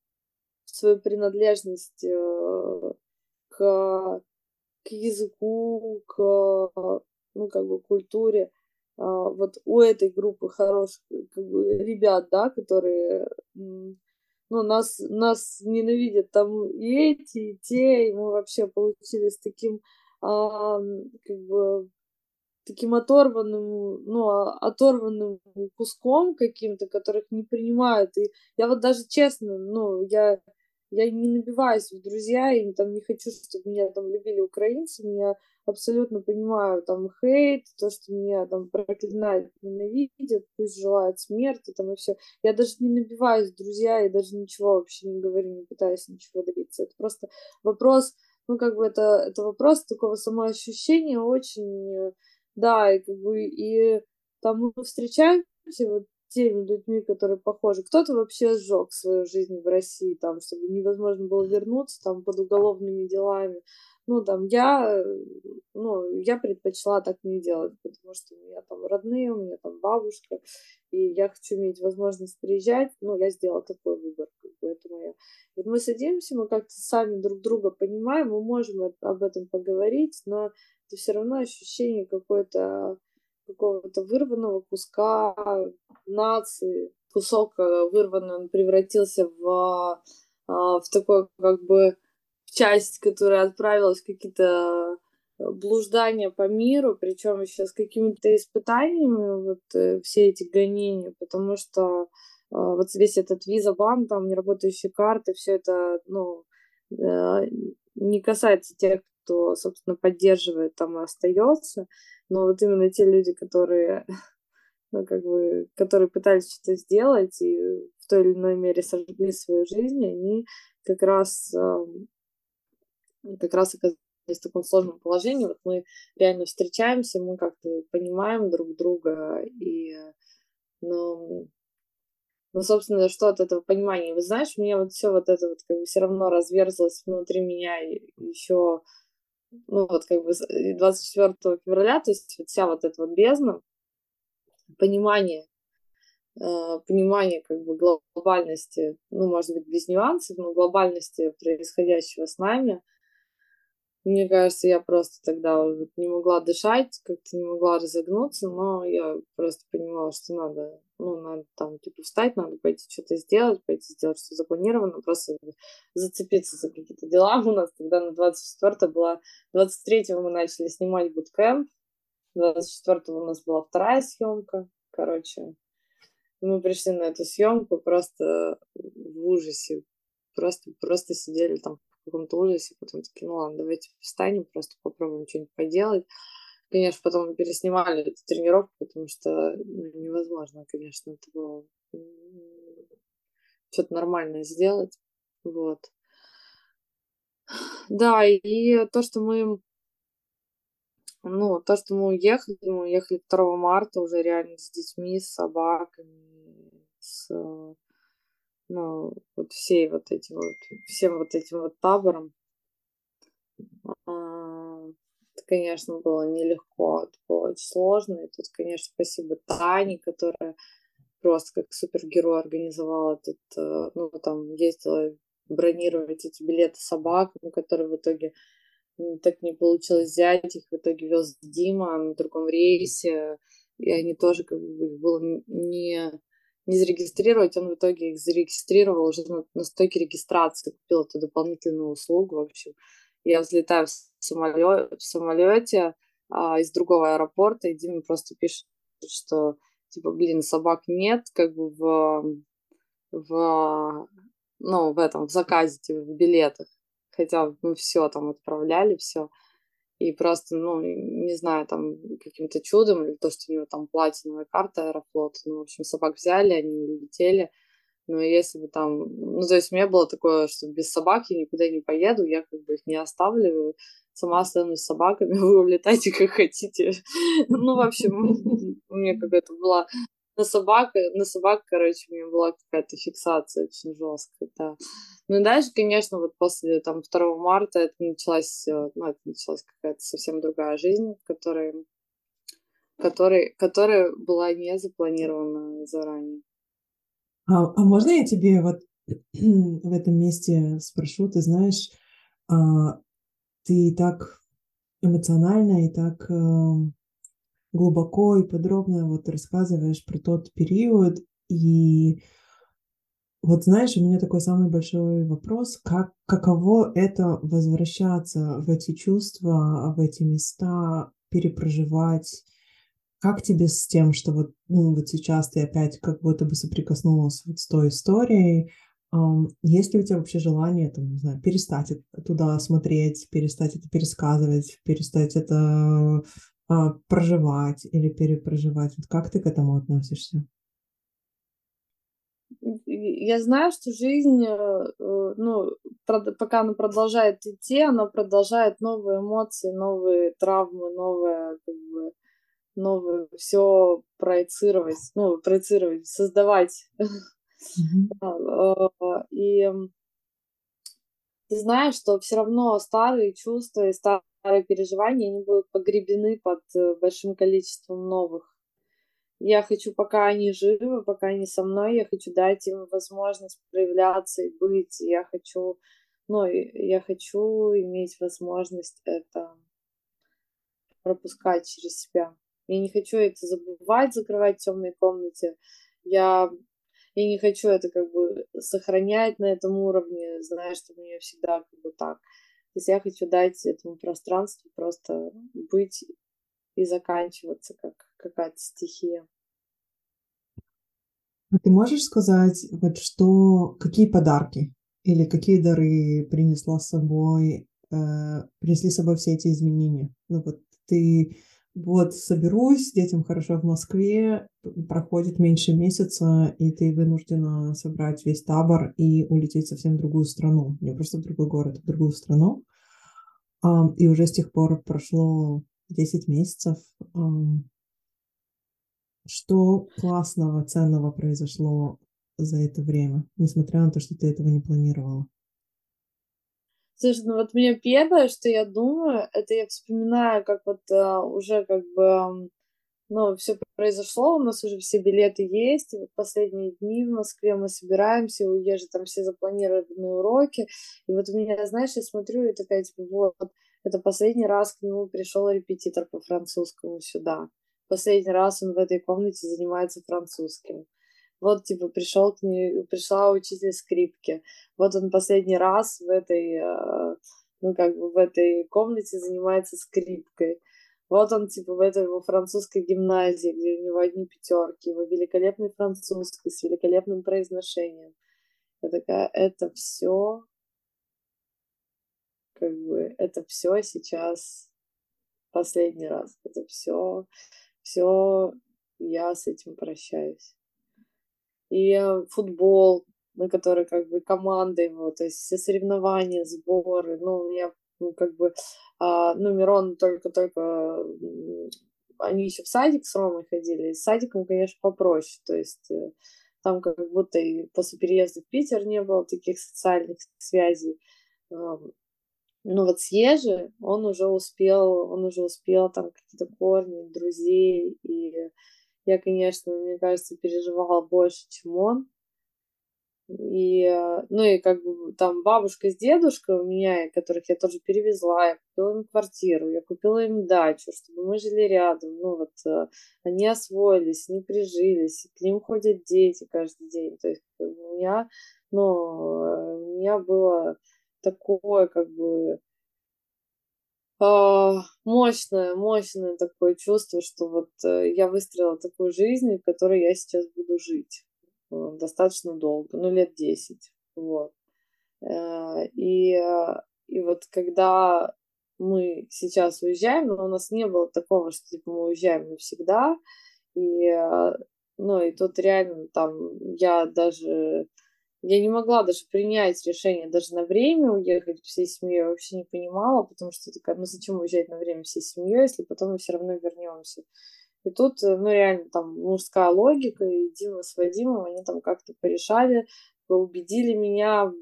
B: свою принадлежность э, к к языку, к, ну, как бы, культуре. А, вот у этой группы хороших как бы, ребят, да, которые ну, нас, нас ненавидят там и эти, и те, и мы вообще получились таким, а, как бы, таким оторванным, ну, а, оторванным куском каким-то, которых не принимают. И я вот даже честно, ну, я я не набиваюсь в друзья и там не хочу, чтобы меня там любили украинцы, меня абсолютно понимаю там хейт, то, что меня там проклинают, ненавидят, пусть желают смерти там и все. Я даже не набиваюсь друзья и даже ничего вообще не говорю, не пытаюсь ничего добиться. Это просто вопрос, ну как бы это, это вопрос такого самоощущения очень, да, и как бы и там мы встречаемся, вот теми людьми, которые похожи. Кто-то вообще сжег свою жизнь в России, там, чтобы невозможно было вернуться там под уголовными делами. Ну, там, я, ну, я предпочла так не делать, потому что у меня там родные, у меня там бабушка, и я хочу иметь возможность приезжать, ну, я сделала такой выбор, как бы это моя. Вот мы садимся, мы как-то сами друг друга понимаем, мы можем об этом поговорить, но это все равно ощущение какое-то какого-то вырванного куска нации. Кусок э, вырванный, он превратился в, а, в такой как бы часть, которая отправилась в какие-то блуждания по миру, причем еще с какими-то испытаниями, вот э, все эти гонения, потому что а, вот весь этот виза-бан, там неработающие карты, все это, ну, э, не касается тех, кто, собственно, поддерживает там и остается но вот именно те люди, которые, ну, как бы, которые пытались что-то сделать и в той или иной мере сожгли свою жизнь, они как раз, как раз оказались в таком сложном положении. Вот мы реально встречаемся, мы как-то понимаем друг друга, и, ну, ну, собственно, что от этого понимания? Вы знаешь, у меня вот все вот это вот как бы все равно разверзлось внутри меня еще ну вот как бы 24 э, февраля, то есть вот вся вот эта вот бездна, понимание, э, понимание как бы глобальности, ну, может быть, без нюансов, но глобальности происходящего с нами – мне кажется, я просто тогда не могла дышать, как-то не могла разогнуться, но я просто понимала, что надо, ну, надо там, типа, встать, надо пойти что-то сделать, пойти сделать, что запланировано, просто зацепиться за какие-то дела. У нас тогда на 24 была, 23-го мы начали снимать буткэмп, 24-го у нас была вторая съемка, короче. Мы пришли на эту съемку просто в ужасе, просто, просто сидели там каком-то ужасе, потом такие, ну ладно, давайте встанем, просто попробуем что-нибудь поделать. Конечно, потом переснимали эту тренировку, потому что ну, невозможно, конечно, это было что-то нормальное сделать. Вот. Да, и то, что мы ну, то, что мы уехали, мы уехали 2 марта уже реально с детьми, с собаками, с ну, вот всей вот эти вот, всем вот этим вот табором. А, это, конечно, было нелегко, это было очень сложно. И тут, конечно, спасибо Тане, которая просто как супергерой организовала этот, э, ну, там ездила бронировать эти билеты собакам, которые в итоге так не получилось взять, их в итоге вез Дима на другом рейсе, и они тоже как бы было не не зарегистрировать, он в итоге их зарегистрировал уже на, на стойке регистрации, купил эту дополнительную услугу, в общем. Я взлетаю в, самолет, в самолете а, из другого аэропорта, и Дима просто пишет, что, типа, блин, собак нет, как бы в, в, ну, в этом, в заказе, типа, в билетах. Хотя мы все там отправляли, все. И просто, ну, не знаю, там, каким-то чудом, или то, что у него там платиновая карта Аэрофлот, ну, в общем, собак взяли, они улетели. Но если бы там, ну, то есть у меня было такое, что без собак я никуда не поеду, я как бы их не оставлю, сама останусь с собаками, вы улетайте как хотите. Ну, в общем, у меня какая-то была на собак, на собак, короче, у меня была какая-то фиксация очень жесткая, да. Ну и дальше, конечно, вот после там 2 марта это началась, э, ну, это началась какая-то совсем другая жизнь, которая, которая, которая была не запланирована заранее.
A: А, а можно я тебе вот в этом месте спрошу, ты знаешь, а, ты так эмоционально и так э, глубоко и подробно вот рассказываешь про тот период. И вот знаешь, у меня такой самый большой вопрос, как, каково это возвращаться в эти чувства, в эти места, перепроживать, как тебе с тем, что вот, ну, вот сейчас ты опять как будто бы соприкоснулась вот с той историей, Um, есть ли у тебя вообще желание, там, не знаю, перестать туда смотреть, перестать это пересказывать, перестать это а, проживать или перепроживать? Вот как ты к этому относишься?
B: Я знаю, что жизнь, э, э, ну, пока она продолжает идти, она продолжает новые эмоции, новые травмы, новое, как бы, новое все проецировать, ну, проецировать, создавать. Mm-hmm. И ты знаешь, что все равно старые чувства и старые старые переживания, они будут погребены под э, большим количеством новых. Я хочу, пока они живы, пока они со мной, я хочу дать им возможность проявляться и быть. Я хочу, ну, я хочу иметь возможность это пропускать через себя. Я не хочу это забывать, закрывать в темной комнате. Я, я не хочу это как бы сохранять на этом уровне, зная, что у меня всегда как бы так. Есть я хочу дать этому пространству просто быть и заканчиваться как какая-то стихия.
A: А ты можешь сказать, вот что, какие подарки или какие дары принесла с собой, э, принесли с собой все эти изменения? Ну вот ты вот соберусь, детям хорошо в Москве, проходит меньше месяца, и ты вынуждена собрать весь табор и улететь совсем в другую страну. Не просто в другой город, а в другую страну. И уже с тех пор прошло 10 месяцев. Что классного, ценного произошло за это время, несмотря на то, что ты этого не планировала?
B: Слушай, ну вот мне первое, что я думаю, это я вспоминаю, как вот а, уже как бы, ну, все произошло, у нас уже все билеты есть, и вот последние дни в Москве мы собираемся, уезжать, там все запланированные уроки, и вот у меня, знаешь, я смотрю и такая, типа, вот, это последний раз к нему пришел репетитор по французскому сюда. Последний раз он в этой комнате занимается французским. Вот, типа, пришел к ней, пришла учитель скрипки. Вот он последний раз в этой, э, ну, как бы в этой комнате занимается скрипкой. Вот он, типа, в этой во французской гимназии, где у него одни пятерки, его великолепный французский с великолепным произношением. Я такая, это все, как бы, это все сейчас последний раз. Это все, все, я с этим прощаюсь и э, футбол, на который как бы команда его, то есть все соревнования, сборы, ну, я, ну, как бы, а, ну, Мирон только-только, они еще в садик с Ромой ходили, с садиком, конечно, попроще, то есть э, там как будто и после переезда в Питер не было таких социальных связей, ну вот с Ежи он уже успел, он уже успел там какие-то корни, друзей и я, конечно, мне кажется, переживала больше, чем он. И, э, ну и как бы там бабушка с дедушкой у меня, которых я тоже перевезла, я купила им квартиру, я купила им дачу, чтобы мы жили рядом. Ну вот э, они освоились, не прижились, к ним ходят дети каждый день. То есть у меня, ну, у меня было такое как бы мощное, мощное такое чувство, что вот э, я выстроила такую жизнь, в которой я сейчас буду жить э, достаточно долго, ну, лет 10, вот. Э, и, и вот когда мы сейчас уезжаем, но у нас не было такого, что типа мы уезжаем навсегда, и, ну, и тут реально там я даже я не могла даже принять решение даже на время уехать всей семьей. Я вообще не понимала, потому что такая, ну зачем уезжать на время всей семьей, если потом мы все равно вернемся. И тут, э, ну реально там мужская логика, и Дима с Вадимом, они там как-то порешали, убедили меня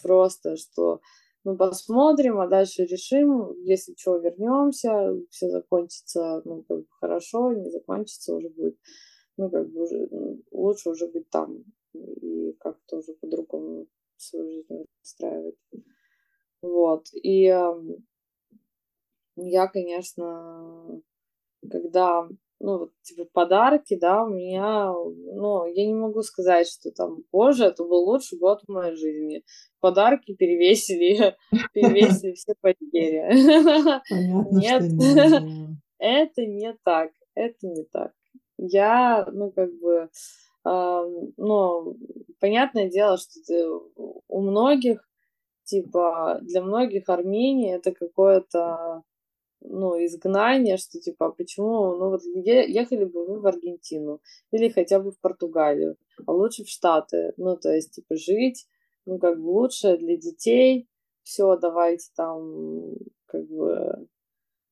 B: просто, что ну, посмотрим, а дальше решим, если что, вернемся, все закончится, ну, как бы хорошо, не закончится, уже будет, ну, как бы уже, лучше уже быть там и как-то уже по-другому свою жизнь выстраивать. Вот. И я, конечно, когда, ну, вот, типа, подарки, да, у меня, ну, я не могу сказать, что там, боже, это был лучший год в моей жизни. Подарки перевесили, перевесили все потери. Нет, это не так, это не так. Я, ну, как бы, но понятное дело, что у многих, типа, для многих Армения это какое-то, ну, изгнание, что, типа, а почему, ну, вот ехали бы вы в Аргентину или хотя бы в Португалию, а лучше в Штаты, ну, то есть, типа, жить, ну, как бы лучше для детей, все, давайте там, как бы,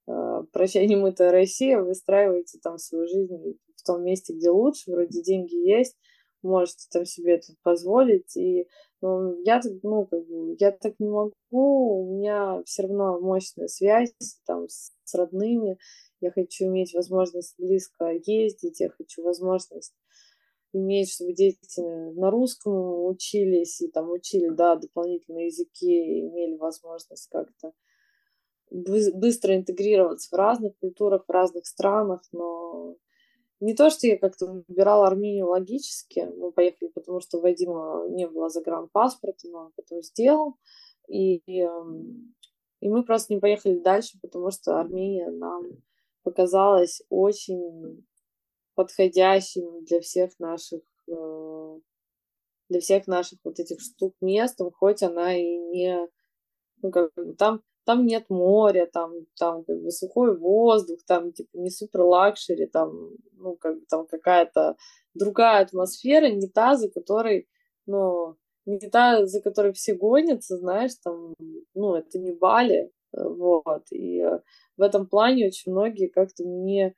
B: а, прощай, немытая Россия, выстраивайте там свою жизнь в том месте, где лучше, вроде деньги есть, можете там себе это позволить. И ну, я, ну, как бы, я так не могу, у меня все равно мощная связь там с, с родными, я хочу иметь возможность близко ездить, я хочу возможность иметь, чтобы дети на русском учились и там учили, да, дополнительные языки, имели возможность как-то быстро интегрироваться в разных культурах, в разных странах, но не то, что я как-то выбирала Армению логически, мы поехали, потому что у Вадима не было загранпаспорта, но он потом сделал, и, и, эм, и мы просто не поехали дальше, потому что Армения нам показалась очень подходящим для всех наших э, для всех наших вот этих штук местом, хоть она и не ну, как бы там там нет моря, там, там как бы сухой воздух, там типа не супер luxury, там, ну, как бы там какая-то другая атмосфера, не та, за которой, ну, не та, за которой все гонятся, знаешь, там, ну, это не Бали, э, вот, и э, в этом плане очень многие как-то мне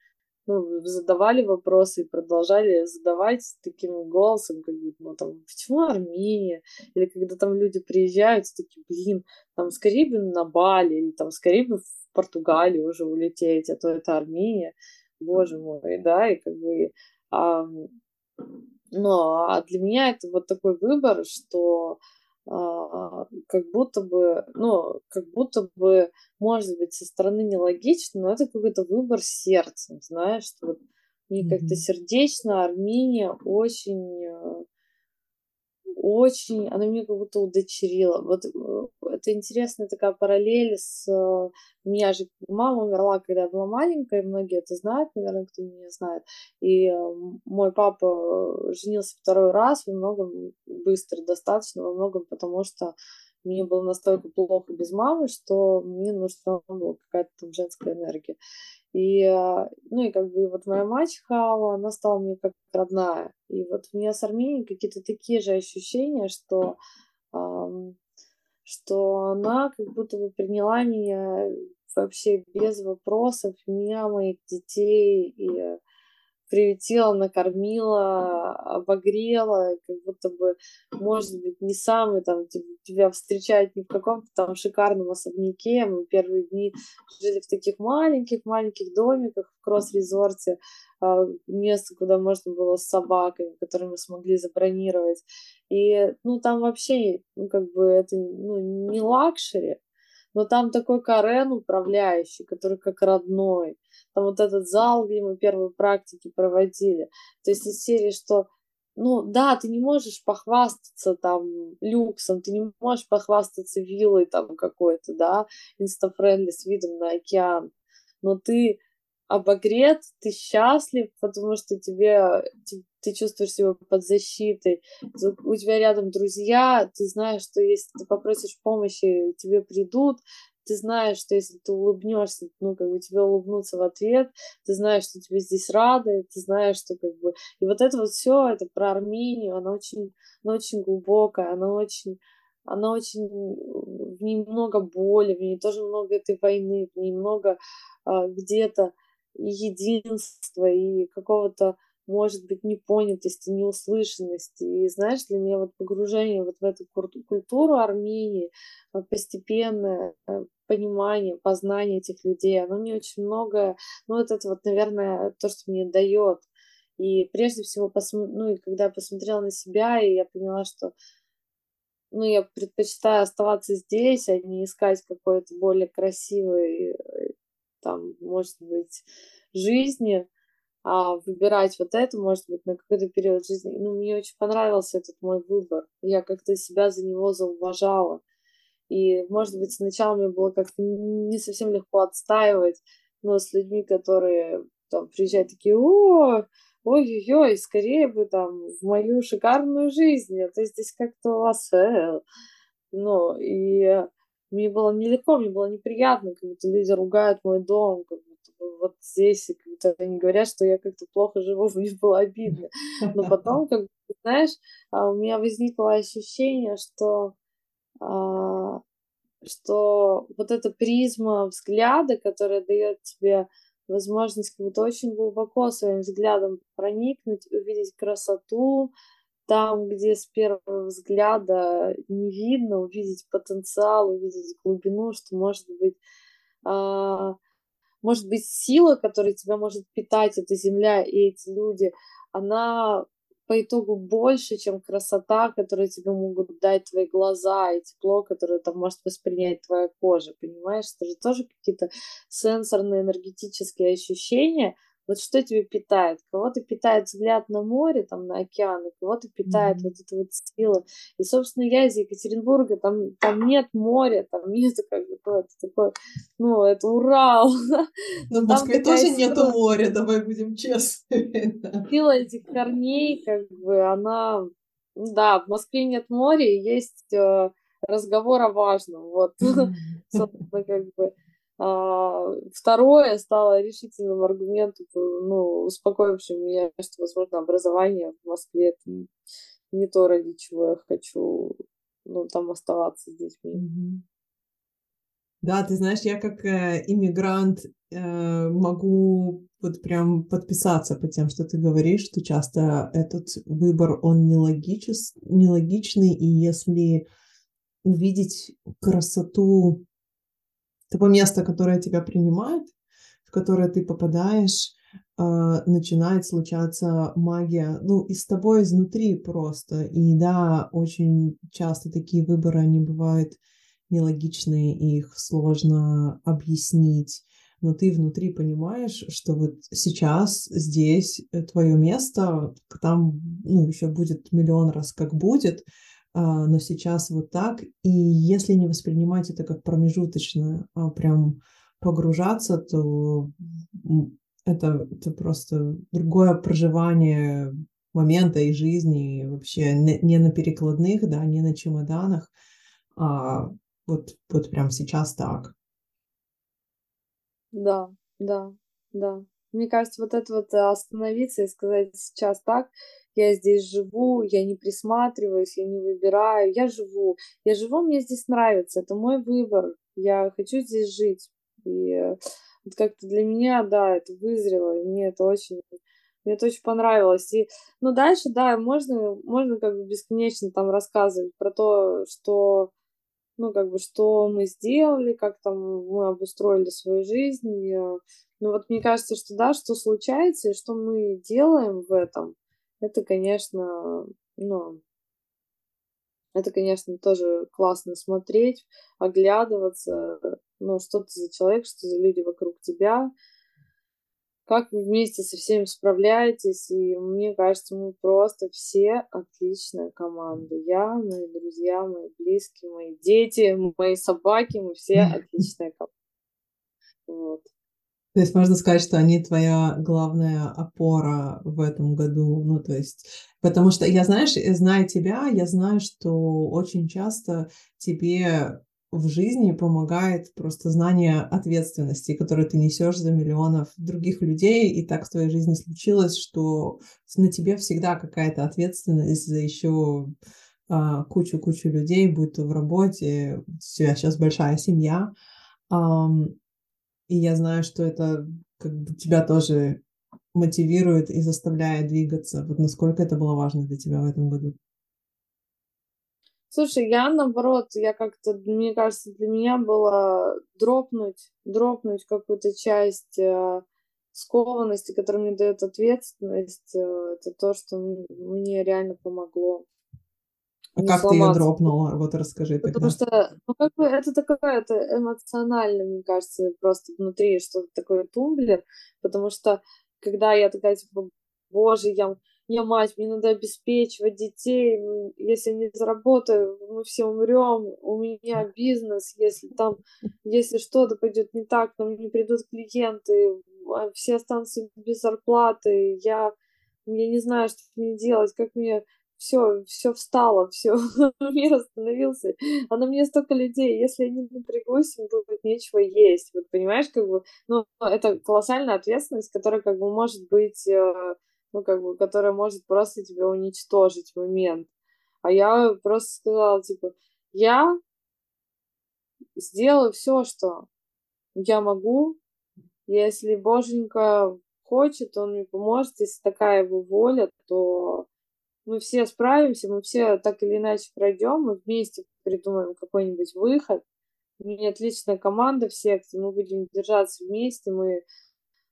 B: ну, задавали вопросы и продолжали задавать таким голосом, как бы, ну, там, почему Армения? Или когда там люди приезжают, такие, блин, там, скорее бы на Бали, или там, скорее бы в Португалию уже улететь, а то это Армения, боже мой, да, и как бы, а, ну, а для меня это вот такой выбор, что как будто бы, ну, как будто бы, может быть, со стороны нелогично, но это какой-то выбор сердцем, знаешь, что вот мне mm-hmm. как-то сердечно Армения очень э, очень, она меня как будто удочерила. Вот э, это интересная такая параллель с... У меня же мама умерла, когда я была маленькая, многие это знают, наверное, кто меня знает. И э, мой папа женился второй раз, во многом быстро, достаточно, во многом потому, что мне было настолько плохо без мамы, что мне нужна была какая-то там женская энергия. И, а, ну, и как бы вот моя мачеха Алла, она стала мне как родная. И вот у меня с Арменией какие-то такие же ощущения, что, что она как будто бы приняла меня вообще без вопросов, меня, моих детей, и приютила, накормила, обогрела, как будто бы, может быть, не самый там тебя встречает не в каком-то там шикарном особняке. Мы первые дни жили в таких маленьких-маленьких домиках в кросс-резорте, а, место, куда можно было с собаками, которые мы смогли забронировать. И, ну, там вообще, ну, как бы это, ну, не luxury, но там такой Карен управляющий, который как родной. Там вот этот зал, где мы первые практики проводили. То есть из серии, что ну да, ты не можешь похвастаться там люксом, ты не можешь похвастаться виллой там какой-то, да, инстафрендли с видом на океан, но ты обогрет, ты счастлив, потому что тебе, ты, ты чувствуешь себя под защитой, у тебя рядом друзья, ты знаешь, что если ты попросишь помощи, тебе придут, ты знаешь, что если ты улыбнешься, ну, как бы тебе улыбнутся в ответ, ты знаешь, что тебе здесь рады, ты знаешь, что как бы... И вот это вот все, это про Армению, она очень, она очень глубокая, она очень она очень, в ней много боли, в ней тоже много этой войны, в ней много а, где-то единства и какого-то, может быть, непонятости, неуслышанности. И знаешь, для меня вот погружение вот в эту культуру Армении, а, постепенное э, понимание, познание этих людей, оно мне очень многое, ну вот это вот, наверное, то, что мне дает. И прежде всего, посм... ну и когда я посмотрела на себя, и я поняла, что ну, я предпочитаю оставаться здесь, а не искать какой-то более красивый э, там, может быть, жизни, а выбирать вот это, может быть, на какой-то период жизни. Ну, мне очень понравился этот мой выбор. Я как-то себя за него зауважала. И, может быть, сначала мне было как-то не совсем легко отстаивать, но с людьми, которые там приезжают такие, о, ой-ой-ой, скорее бы там в мою шикарную жизнь, а то здесь как-то у вас, э, ну, и мне было нелегко, мне было неприятно, как будто люди ругают мой дом, как вот здесь, и будто они говорят, что я как-то плохо живу, мне было обидно. Но потом, как бы, знаешь, а, у меня возникло ощущение, что а, что вот эта призма взгляда, которая дает тебе возможность как будто очень глубоко своим взглядом проникнуть, увидеть красоту, там, где с первого взгляда не видно, увидеть потенциал, увидеть глубину, что может быть, а, может быть сила, которая тебя может питать, эта земля и эти люди, она по итогу больше, чем красота, которую тебе могут дать твои глаза, и тепло, которое там может воспринять твоя кожа, понимаешь? Это же тоже какие-то сенсорные энергетические ощущения, вот что тебе питает? Кого-то питает взгляд на море, там, на океан, кого-то питает mm-hmm. вот эта вот сила. И, собственно, я из Екатеринбурга, там, там нет моря, там нет как бы какое-то такое, ну, это Урал.
A: Но в Москве тоже сила... нету моря, давай будем честными.
B: Сила этих корней, как бы, она... Да, в Москве нет моря, есть э, разговор о важном, вот. Собственно, как бы второе стало решительным аргументом, ну, успокоившим меня, что, возможно, образование в Москве это не то, ради чего я хочу, ну, там оставаться с детьми.
A: Да, ты знаешь, я как э, иммигрант э, могу вот прям подписаться по тем, что ты говоришь, что часто этот выбор, он нелогичес, нелогичный, и если увидеть красоту того места, которое тебя принимает, в которое ты попадаешь, а, начинает случаться магия, ну, и с тобой изнутри просто. И да, очень часто такие выборы, они бывают нелогичные, их сложно объяснить. Но ты внутри понимаешь, что вот сейчас здесь твое место, там, ну, еще будет миллион раз как будет, но сейчас вот так. И если не воспринимать это как промежуточное, а прям погружаться, то это, это просто другое проживание момента и жизни, вообще не на перекладных, да, не на чемоданах, а вот, вот прям сейчас так.
B: Да, да, да. Мне кажется, вот это вот остановиться и сказать сейчас так, я здесь живу, я не присматриваюсь, я не выбираю, я живу. Я живу, мне здесь нравится, это мой выбор, я хочу здесь жить. И вот как-то для меня, да, это вызрело, и мне это очень, Мне это очень понравилось. И, ну, дальше, да, можно, можно как бы бесконечно там рассказывать про то, что, ну, как бы, что мы сделали, как там мы обустроили свою жизнь. И, ну, вот мне кажется, что, да, что случается и что мы делаем в этом, это, конечно, ну, это, конечно, тоже классно смотреть, оглядываться, ну, что ты за человек, что за люди вокруг тебя, как вы вместе со всеми справляетесь. И мне кажется, мы просто все отличная команда. Я, мои друзья, мои близкие, мои дети, мои собаки, мы все отличная команда. Вот.
A: То есть можно сказать, что они твоя главная опора в этом году. Ну, то есть, потому что я, знаешь, зная тебя, я знаю, что очень часто тебе в жизни помогает просто знание ответственности, которую ты несешь за миллионов других людей, и так в твоей жизни случилось, что на тебе всегда какая-то ответственность за еще а, кучу-кучу людей, будь то в работе, у тебя сейчас большая семья, и я знаю, что это как бы тебя тоже мотивирует и заставляет двигаться. Вот насколько это было важно для тебя в этом году?
B: Слушай, я наоборот, я как-то, мне кажется, для меня было дропнуть, дропнуть какую-то часть э, скованности, которая мне дает ответственность. Э, это то, что мне реально помогло.
A: А как сломаться. ты ее дропнула? Вот расскажи
B: Потому тогда. что, ну, как бы это такое, это эмоционально, мне кажется, просто внутри что-то такое тумблер, потому что когда я такая, типа, боже, я, я мать, мне надо обеспечивать детей, если не заработаю, мы все умрем, у меня бизнес, если там, если что-то пойдет не так, нам не придут клиенты, а все останутся без зарплаты, я, я не знаю, что мне делать, как мне все, все встало, все, мир остановился, а на мне столько людей, если я не напрягусь, им будет нечего есть, вот понимаешь, как бы, ну, это колоссальная ответственность, которая как бы может быть, э, ну, как бы, которая может просто тебя уничтожить в момент, а я просто сказала, типа, я сделаю все, что я могу, если Боженька хочет, он мне поможет, если такая его воля, то мы все справимся, мы все так или иначе пройдем, мы вместе придумаем какой-нибудь выход. У меня отличная команда в секции, мы будем держаться вместе, мы,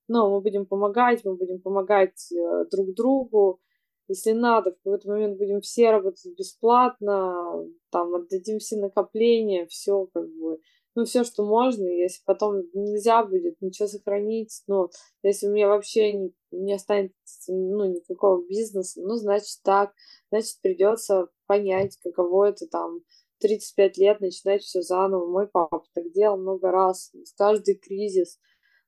B: ну, мы будем помогать, мы будем помогать э, друг другу. Если надо, в какой-то момент будем все работать бесплатно, там, отдадим все накопления, все как бы ну, все, что можно, если потом нельзя будет ничего сохранить, ну, если у меня вообще не, не останется, ну, никакого бизнеса, ну, значит так, значит придется понять, каково это там 35 лет начинать все заново. Мой папа так делал много раз, с каждый кризис.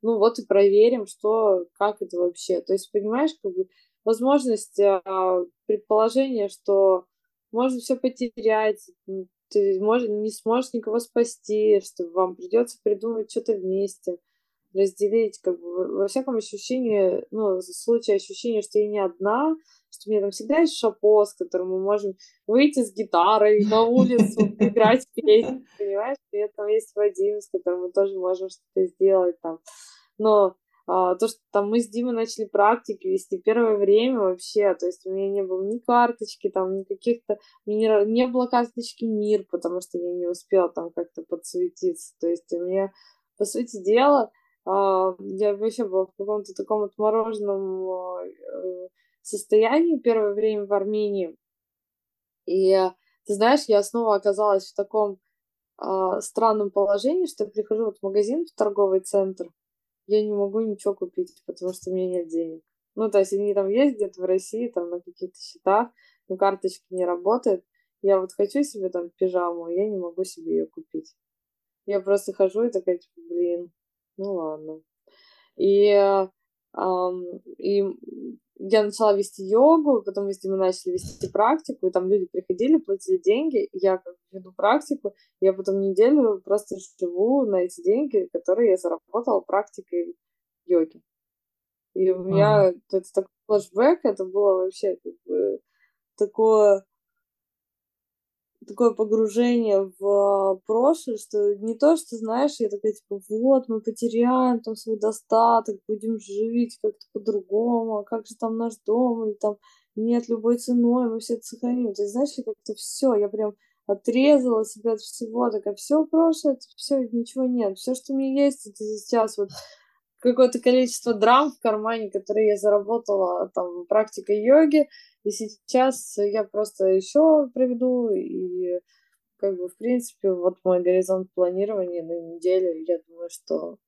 B: Ну, вот и проверим, что, как это вообще. То есть, понимаешь, как бы возможность, а, предположение, что можно все потерять, ты можешь, не сможешь никого спасти, что вам придется придумать что-то вместе, разделить, как бы, во всяком ощущении, ну, в случае ощущения, что я не одна, что у меня там всегда есть шапо, с которым мы можем выйти с гитарой на улицу, играть песни, понимаешь? При этом есть Вадим, с которым мы тоже можем что-то сделать там. Но а, то, что там мы с Димой начали практики вести первое время вообще, то есть у меня не было ни карточки, там, ни каких-то, не, не было карточки МИР, потому что я не успела там как-то подсуетиться, то есть у меня, по сути дела, а, я вообще была в каком-то таком отмороженном э, состоянии первое время в Армении, и ты знаешь, я снова оказалась в таком а, странном положении, что я прихожу вот в магазин, в торговый центр, я не могу ничего купить, потому что у меня нет денег. Ну, то есть они там есть где-то в России, там на каких-то счетах, но карточки не работают. Я вот хочу себе там пижаму, а я не могу себе ее купить. Я просто хожу и такая, типа, блин, ну ладно. И, эм, и я начала вести йогу, потом Димой начали вести практику, и там люди приходили, платили деньги, и я как веду практику, я потом неделю просто живу на эти деньги, которые я заработала практикой йоги. И у меня ага. это такой флешбэк, это было вообще как бы такое такое погружение в прошлое, что не то, что, знаешь, я такая, типа, вот, мы потеряем там свой достаток, будем жить как-то по-другому, а как же там наш дом, или там нет, любой ценой мы все это сохраним. То есть, знаешь, как-то все, я прям отрезала себя от всего, такая, все прошлое, все, ничего нет, все, что у меня есть, это сейчас вот какое-то количество драм в кармане, которые я заработала там практикой йоги, и сейчас я просто еще проведу, и как бы, в принципе, вот мой горизонт планирования на неделю, я думаю, что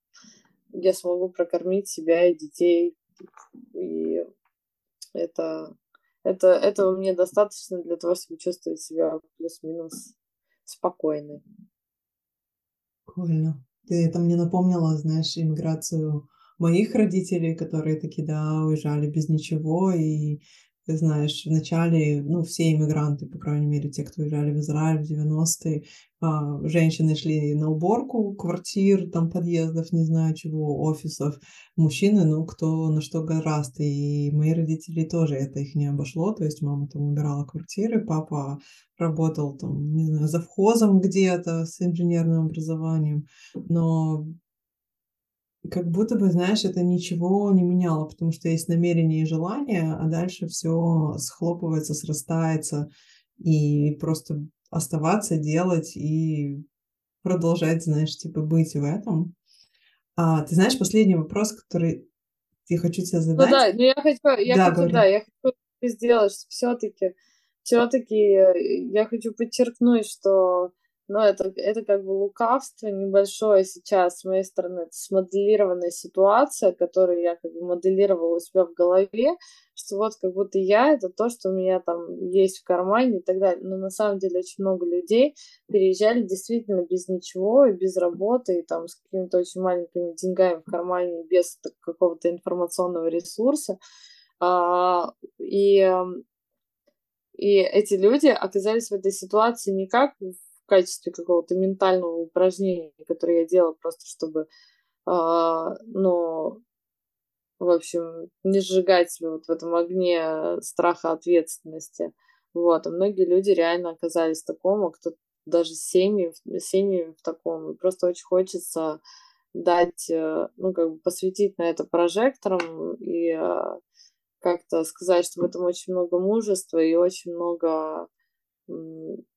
B: я смогу прокормить себя и детей, и это, это, этого мне достаточно для того, чтобы чувствовать себя плюс-минус спокойной.
A: Прикольно. Ты это мне напомнила, знаешь, иммиграцию моих родителей, которые такие, да, уезжали без ничего, и ты знаешь, вначале, ну, все иммигранты, по крайней мере, те, кто уезжали в Израиль в 90-е, а, женщины шли на уборку квартир, там, подъездов, не знаю чего, офисов. Мужчины, ну, кто на что гораст. И мои родители тоже это их не обошло. То есть мама там убирала квартиры, папа работал там, не знаю, завхозом где-то с инженерным образованием. Но как будто бы, знаешь, это ничего не меняло, потому что есть намерение и желание, а дальше все схлопывается, срастается, и просто оставаться, делать и продолжать, знаешь, типа быть в этом. А, ты знаешь, последний вопрос, который я хочу тебе задать.
B: Ну да, но я хочу, я да, хочу, да, я хочу сделать, что все-таки, все-таки я хочу подчеркнуть, что но это, это как бы лукавство небольшое сейчас с моей стороны. Это смоделированная ситуация, которую я как бы моделировала у себя в голове, что вот как будто я — это то, что у меня там есть в кармане и так далее. Но на самом деле очень много людей переезжали действительно без ничего и без работы, и там с какими-то очень маленькими деньгами в кармане, без какого-то информационного ресурса. А, и и эти люди оказались в этой ситуации не как качестве какого-то ментального упражнения, которое я делала просто, чтобы, а, ну, в общем, не сжигать себя вот в этом огне страха ответственности. Вот, а многие люди реально оказались в таком, а кто даже семьи, семьи в таком. И просто очень хочется дать, э, ну, как бы посвятить на это прожектором и э, как-то сказать, что в этом очень много мужества и очень много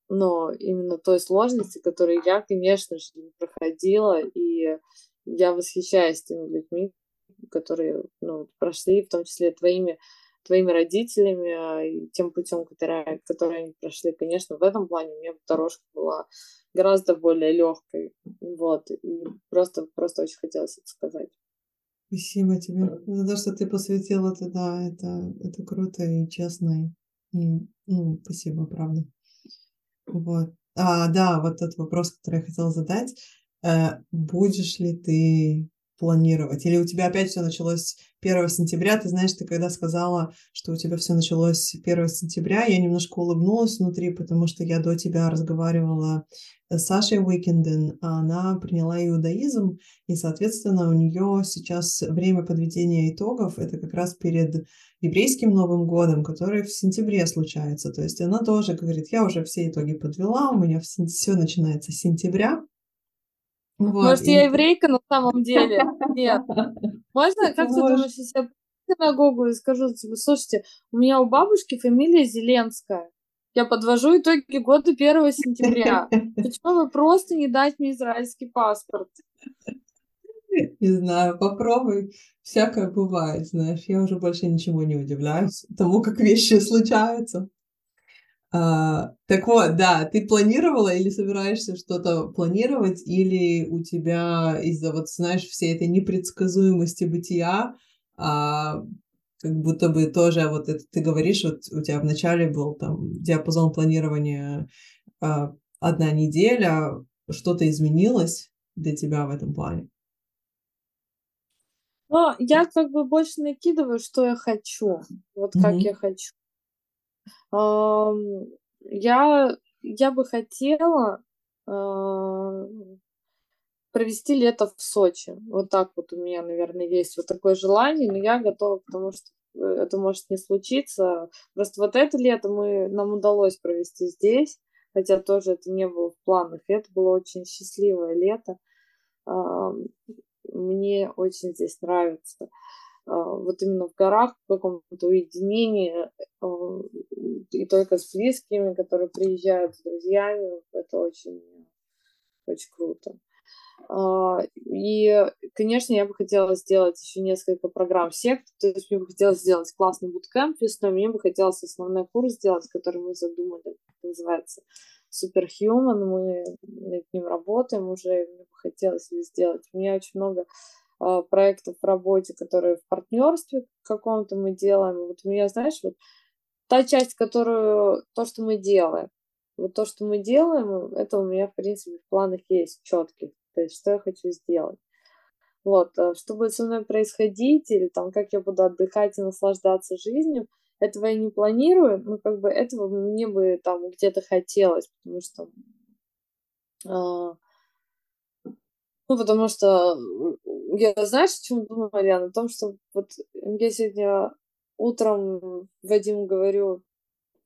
B: но именно той сложности, которую я, конечно же, не проходила, и я восхищаюсь теми людьми, которые ну, прошли, в том числе твоими, твоими родителями, а, и тем путем, который, который они прошли. Конечно, в этом плане у меня дорожка была гораздо более легкой. Вот. И просто, просто очень хотелось это сказать.
A: Спасибо тебе за то, что ты посвятила это, да, это, это круто и честно. И, ну, спасибо, правда. Вот. А, да, вот тот вопрос, который я хотела задать. Э, будешь ли ты планировать? Или у тебя опять все началось 1 сентября? Ты знаешь, ты когда сказала, что у тебя все началось 1 сентября, я немножко улыбнулась внутри, потому что я до тебя разговаривала с Сашей Уикенден, а она приняла иудаизм, и, соответственно, у нее сейчас время подведения итогов, это как раз перед еврейским Новым годом, который в сентябре случается. То есть она тоже говорит, я уже все итоги подвела, у меня все начинается с сентября,
B: вот, Может, и... я еврейка на самом деле? Нет. Можно, как ты думаешь, если я синагогу и скажу, типа, слушайте, у меня у бабушки фамилия Зеленская. Я подвожу итоги года 1 сентября. Почему вы просто не дать мне израильский паспорт?
A: Не знаю, попробуй. Всякое бывает, знаешь. Я уже больше ничего не удивляюсь тому, как вещи случаются. А, так вот, да, ты планировала или собираешься что-то планировать, или у тебя из-за вот, знаешь, всей этой непредсказуемости бытия, а, как будто бы тоже вот это ты говоришь, вот у тебя вначале был там диапазон планирования а, одна неделя, что-то изменилось для тебя в этом плане?
B: Ну, я как бы больше накидываю, что я хочу, вот как mm-hmm. я хочу я, я бы хотела а, провести лето в Сочи. Вот так вот у меня, наверное, есть вот такое желание, но я готова к тому, что это может не случиться. Просто вот это лето мы, нам удалось провести здесь. хотя тоже это не было в планах. И это было очень счастливое лето. Мне очень здесь нравится. А, вот именно в горах, в каком-то уединении, а, и только с близкими, которые приезжают с друзьями, это очень, очень круто. И, конечно, я бы хотела сделать еще несколько программ сект, то есть мне бы хотелось сделать классный буткемп весной, мне бы хотелось основной курс сделать, который мы задумали, называется Superhuman, мы над ним работаем уже, мне бы хотелось сделать. У меня очень много э, проектов в работе, которые в партнерстве каком-то мы делаем. Вот у меня, знаешь, вот та часть, которую, то, что мы делаем, вот то, что мы делаем, это у меня, в принципе, в планах есть четких, то есть что я хочу сделать. Вот, а что будет со мной происходить, или там, как я буду отдыхать и наслаждаться жизнью – этого я не планирую, но как бы этого мне бы там где-то хотелось, потому что э, ну, потому что я, знаешь, о чем думаю, Марьяна? О том, что вот я сегодня утром Вадиму говорю,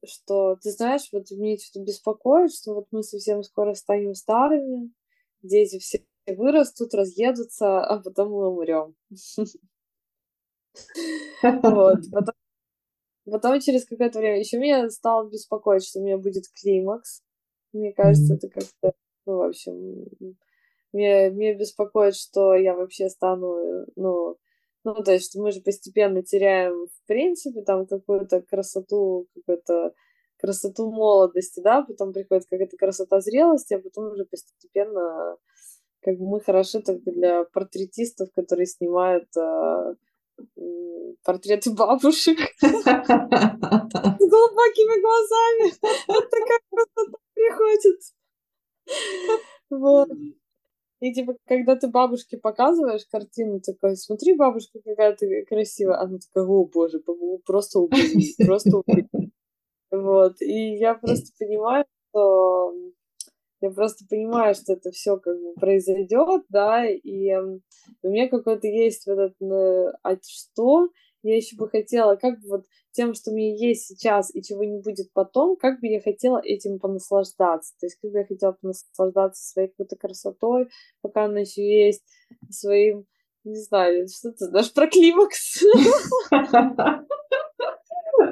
B: что, ты знаешь, вот мне что-то беспокоит, что вот мы совсем скоро станем старыми, дети все вырастут, разъедутся, а потом мы умрем. Вот. Потом через какое-то время еще меня стало беспокоить, что у меня будет климакс. Мне кажется, это как-то, ну, в общем, мне беспокоит, что я вообще стану, ну, ну, то есть, мы же постепенно теряем, в принципе, там какую-то красоту, какую-то красоту молодости, да, потом приходит какая-то красота зрелости, а потом уже постепенно как бы мы хороши только для портретистов, которые снимают а, портреты бабушек с глубокими глазами. Такая красота приходит. Вот. И типа, когда ты бабушке показываешь картину, такой, смотри, бабушка какая ты красивая. Она такая, о боже, просто убери, просто убери. Вот. И я просто понимаю, что я просто понимаю, что это все как бы произойдет, да, и у меня какой-то есть вот этот, э, а что, я еще бы хотела, как вот тем, что у меня есть сейчас и чего не будет потом, как бы я хотела этим понаслаждаться. То есть как бы я хотела понаслаждаться своей какой-то красотой, пока она еще есть, своим, не знаю, что ты знаешь про климакс.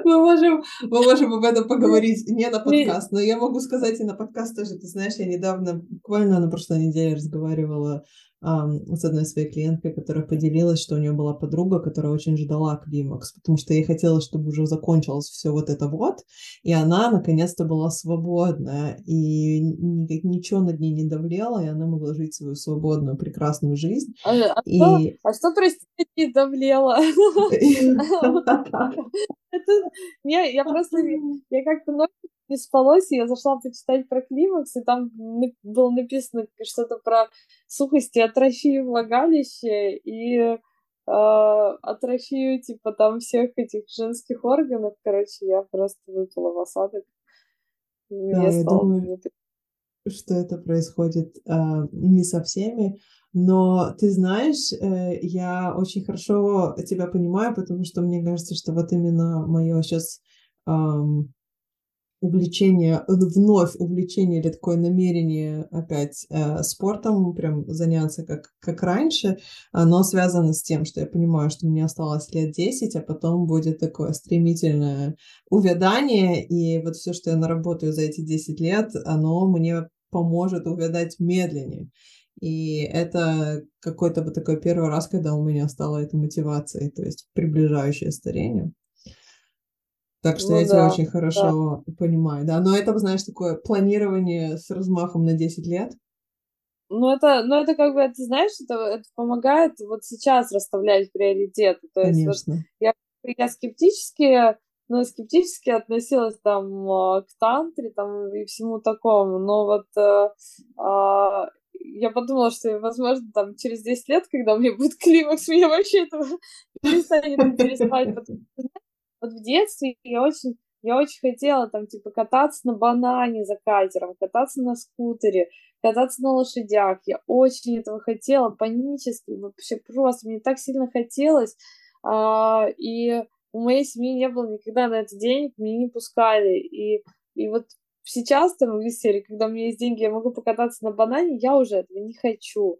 A: Мы можем, мы можем об этом поговорить не на подкаст, но я могу сказать и на подкаст тоже. Ты знаешь, я недавно, буквально на прошлой неделе разговаривала с одной своей клиенткой, которая поделилась, что у нее была подруга, которая очень ждала климакс, потому что ей хотелось, чтобы уже закончилось все вот это вот, и она наконец-то была свободна, и никак, ничего над ней не давлело, и она могла жить свою свободную, прекрасную жизнь.
B: А, а, и... что, а что, простите, не давлело? Я просто, я как-то ночью не спалось, и я зашла почитать про климакс, и там было написано что-то про сухость и атрофию влагалища, и э, атрофию, типа, там всех этих женских органов. Короче, я просто выпала в осадок.
A: Да, я стало... думаю, что это происходит э, не со всеми, но ты знаешь, э, я очень хорошо тебя понимаю, потому что мне кажется, что вот именно мое сейчас эм, увлечение, вновь увлечение или такое намерение опять э, спортом, прям заняться как, как раньше, оно связано с тем, что я понимаю, что мне осталось лет 10, а потом будет такое стремительное увядание, и вот все, что я наработаю за эти 10 лет, оно мне поможет увядать медленнее. И это какой-то вот такой первый раз, когда у меня стала эта мотивация, то есть приближающее старение. Так что ну, я да, тебя очень хорошо да. понимаю, да. Но это, знаешь, такое планирование с размахом на 10 лет.
B: Ну, это, ну, это как бы, ты знаешь, это, это помогает вот сейчас расставлять приоритеты. То есть Конечно. вот я, я скептически, ну, скептически относилась там а, к тантре там и всему такому, но вот э, а, я подумала, что, возможно, там через 10 лет, когда у меня будет климакс, меня вообще этого перестанет интересовать, потому вот в детстве я очень, я очень хотела там, типа, кататься на банане за катером, кататься на скутере, кататься на лошадях. Я очень этого хотела, панически, вообще просто, мне так сильно хотелось. А, и у моей семьи не было никогда на это денег, меня не пускали. И, и вот сейчас там в серии, когда у меня есть деньги, я могу покататься на банане, я уже этого не хочу.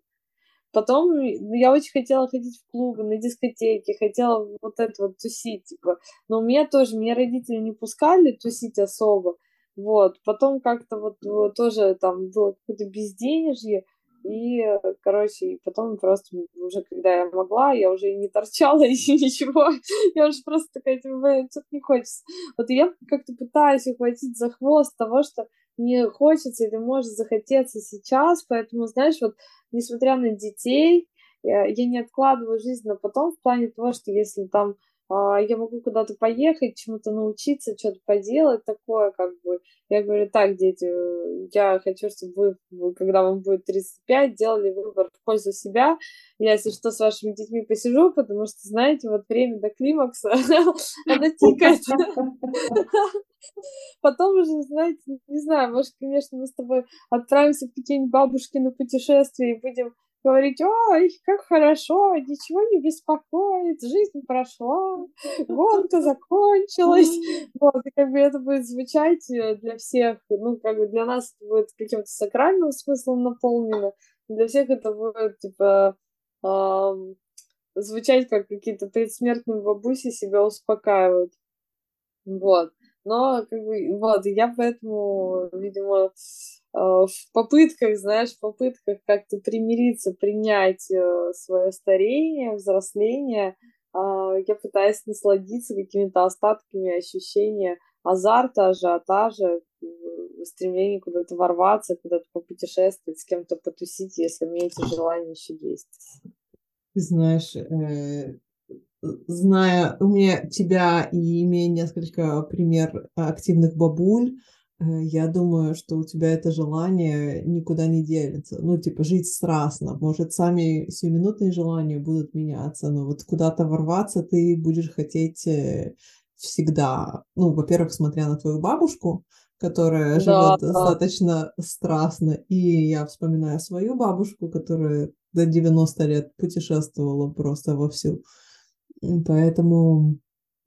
B: Потом ну, я очень хотела ходить в клубы, на дискотеки, хотела вот это вот тусить, типа. Но у меня тоже, меня родители не пускали тусить особо. Вот. Потом как-то вот, вот тоже там было какое-то безденежье. И, короче, и потом просто уже, когда я могла, я уже не торчала и ничего. Я уже просто такая, типа, что-то не хочется. Вот я как-то пытаюсь ухватить за хвост того, что мне хочется или может захотеться сейчас. Поэтому, знаешь, вот несмотря на детей, я, я не откладываю жизнь на потом в плане того, что если там я могу куда-то поехать, чему-то научиться, что-то поделать такое, как бы. Я говорю, так, дети, я хочу, чтобы вы, когда вам будет 35, делали выбор в пользу себя. Я, если что, с вашими детьми посижу, потому что, знаете, вот время до климакса, оно тикает. Потом уже, знаете, не знаю, может, конечно, мы с тобой отправимся в какие-нибудь бабушки на путешествие и будем говорить, ой, как хорошо, ничего не беспокоит, жизнь прошла, гонка закончилась. Вот, и как бы это будет звучать э, для всех, ну, как бы для нас это будет каким-то сакральным смыслом наполнено, для всех это будет, типа, эм, звучать как какие-то предсмертные бабуси себя успокаивают. Вот. Но, как бы, вот, я поэтому, видимо, Э, в попытках, знаешь, в попытках как-то примириться, принять э, свое старение, взросление, а, я пытаюсь насладиться какими-то остатками ощущения азарта, ажиотажа, стремления куда-то ворваться, куда-то попутешествовать, с кем-то потусить, если у меня эти желания еще есть.
A: Ты знаешь, э, зная, у меня тебя и имея несколько пример активных бабуль, Э, я думаю, что у тебя это желание никуда не делится. Ну, типа, жить страстно. Может, сами сиюминутные желания будут меняться, но вот куда-то ворваться ты будешь хотеть э, всегда. Ну, во-первых, смотря на твою бабушку, которая да, живет да. достаточно страстно. И я вспоминаю свою бабушку, которая до 90 лет путешествовала просто вовсю. Поэтому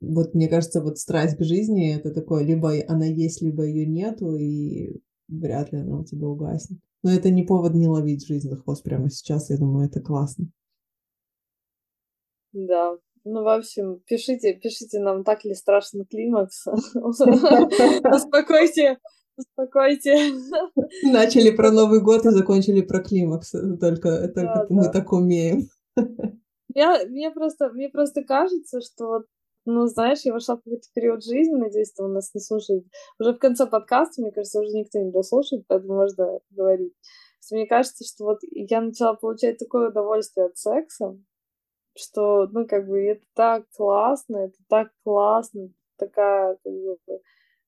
A: вот мне кажется, вот страсть к жизни это такое, либо она есть, либо ее нету, и вряд ли она у тебя угаснет. Но это не повод не ловить жизнь за хвост прямо сейчас, я думаю, это классно.
B: Да, ну, в общем, пишите, пишите нам, так ли страшно климакс. Успокойте, успокойте.
A: Начали про Новый год и закончили про климакс. Только, только мы так умеем.
B: Я, мне, просто, мне просто кажется, что вот ну, знаешь, я вошла в какой-то период жизни, надеюсь, что он нас не слушает. Уже в конце подкаста, мне кажется, уже никто не дослушает, поэтому можно говорить. Мне кажется, что вот я начала получать такое удовольствие от секса, что, ну, как бы, это так классно, это так классно, такая, как бы,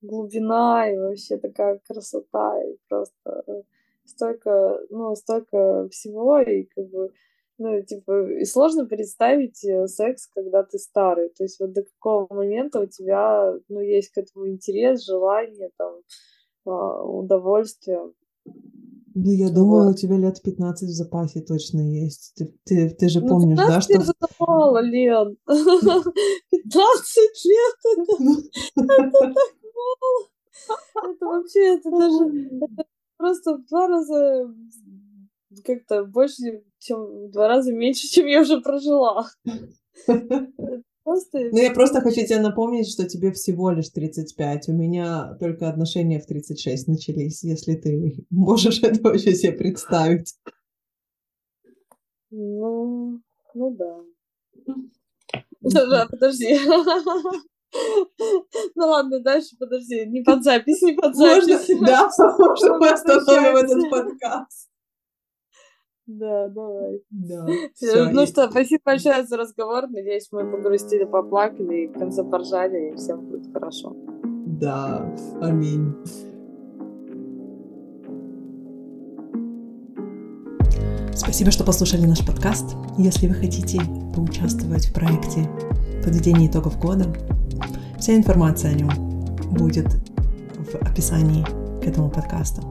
B: глубина и вообще такая красота, и просто столько, ну, столько всего, и как бы ну, типа, и сложно представить э, секс, когда ты старый. То есть вот до какого момента у тебя, ну, есть к этому интерес, желание, там, а, удовольствие.
A: Ну, я вот. думаю, у тебя лет 15 в запасе точно есть. Ты, ты, ты же ну, помнишь, да, что...
B: это мало, Лен. 15 лет это, ну. это так мало. Это вообще, это даже это просто в два раза как-то больше, чем в два раза меньше, чем я уже прожила.
A: Просто... Ну, я просто хочу тебе напомнить, что тебе всего лишь 35. У меня только отношения в 36 начались, если ты можешь это вообще себе представить.
B: Ну, ну да. Да, подожди. Ну ладно, дальше подожди. Не под запись, не под запись.
A: Можно, да, можно мы остановим этот подкаст.
B: Да, давай.
A: Да.
B: Всё, ну и... что, спасибо большое за разговор. Надеюсь, мы погрустили, поплакали и в конце поржали, и всем будет хорошо.
A: Да, аминь. Спасибо, что послушали наш подкаст. Если вы хотите поучаствовать в проекте подведения итогов года, вся информация о нем будет в описании к этому подкасту.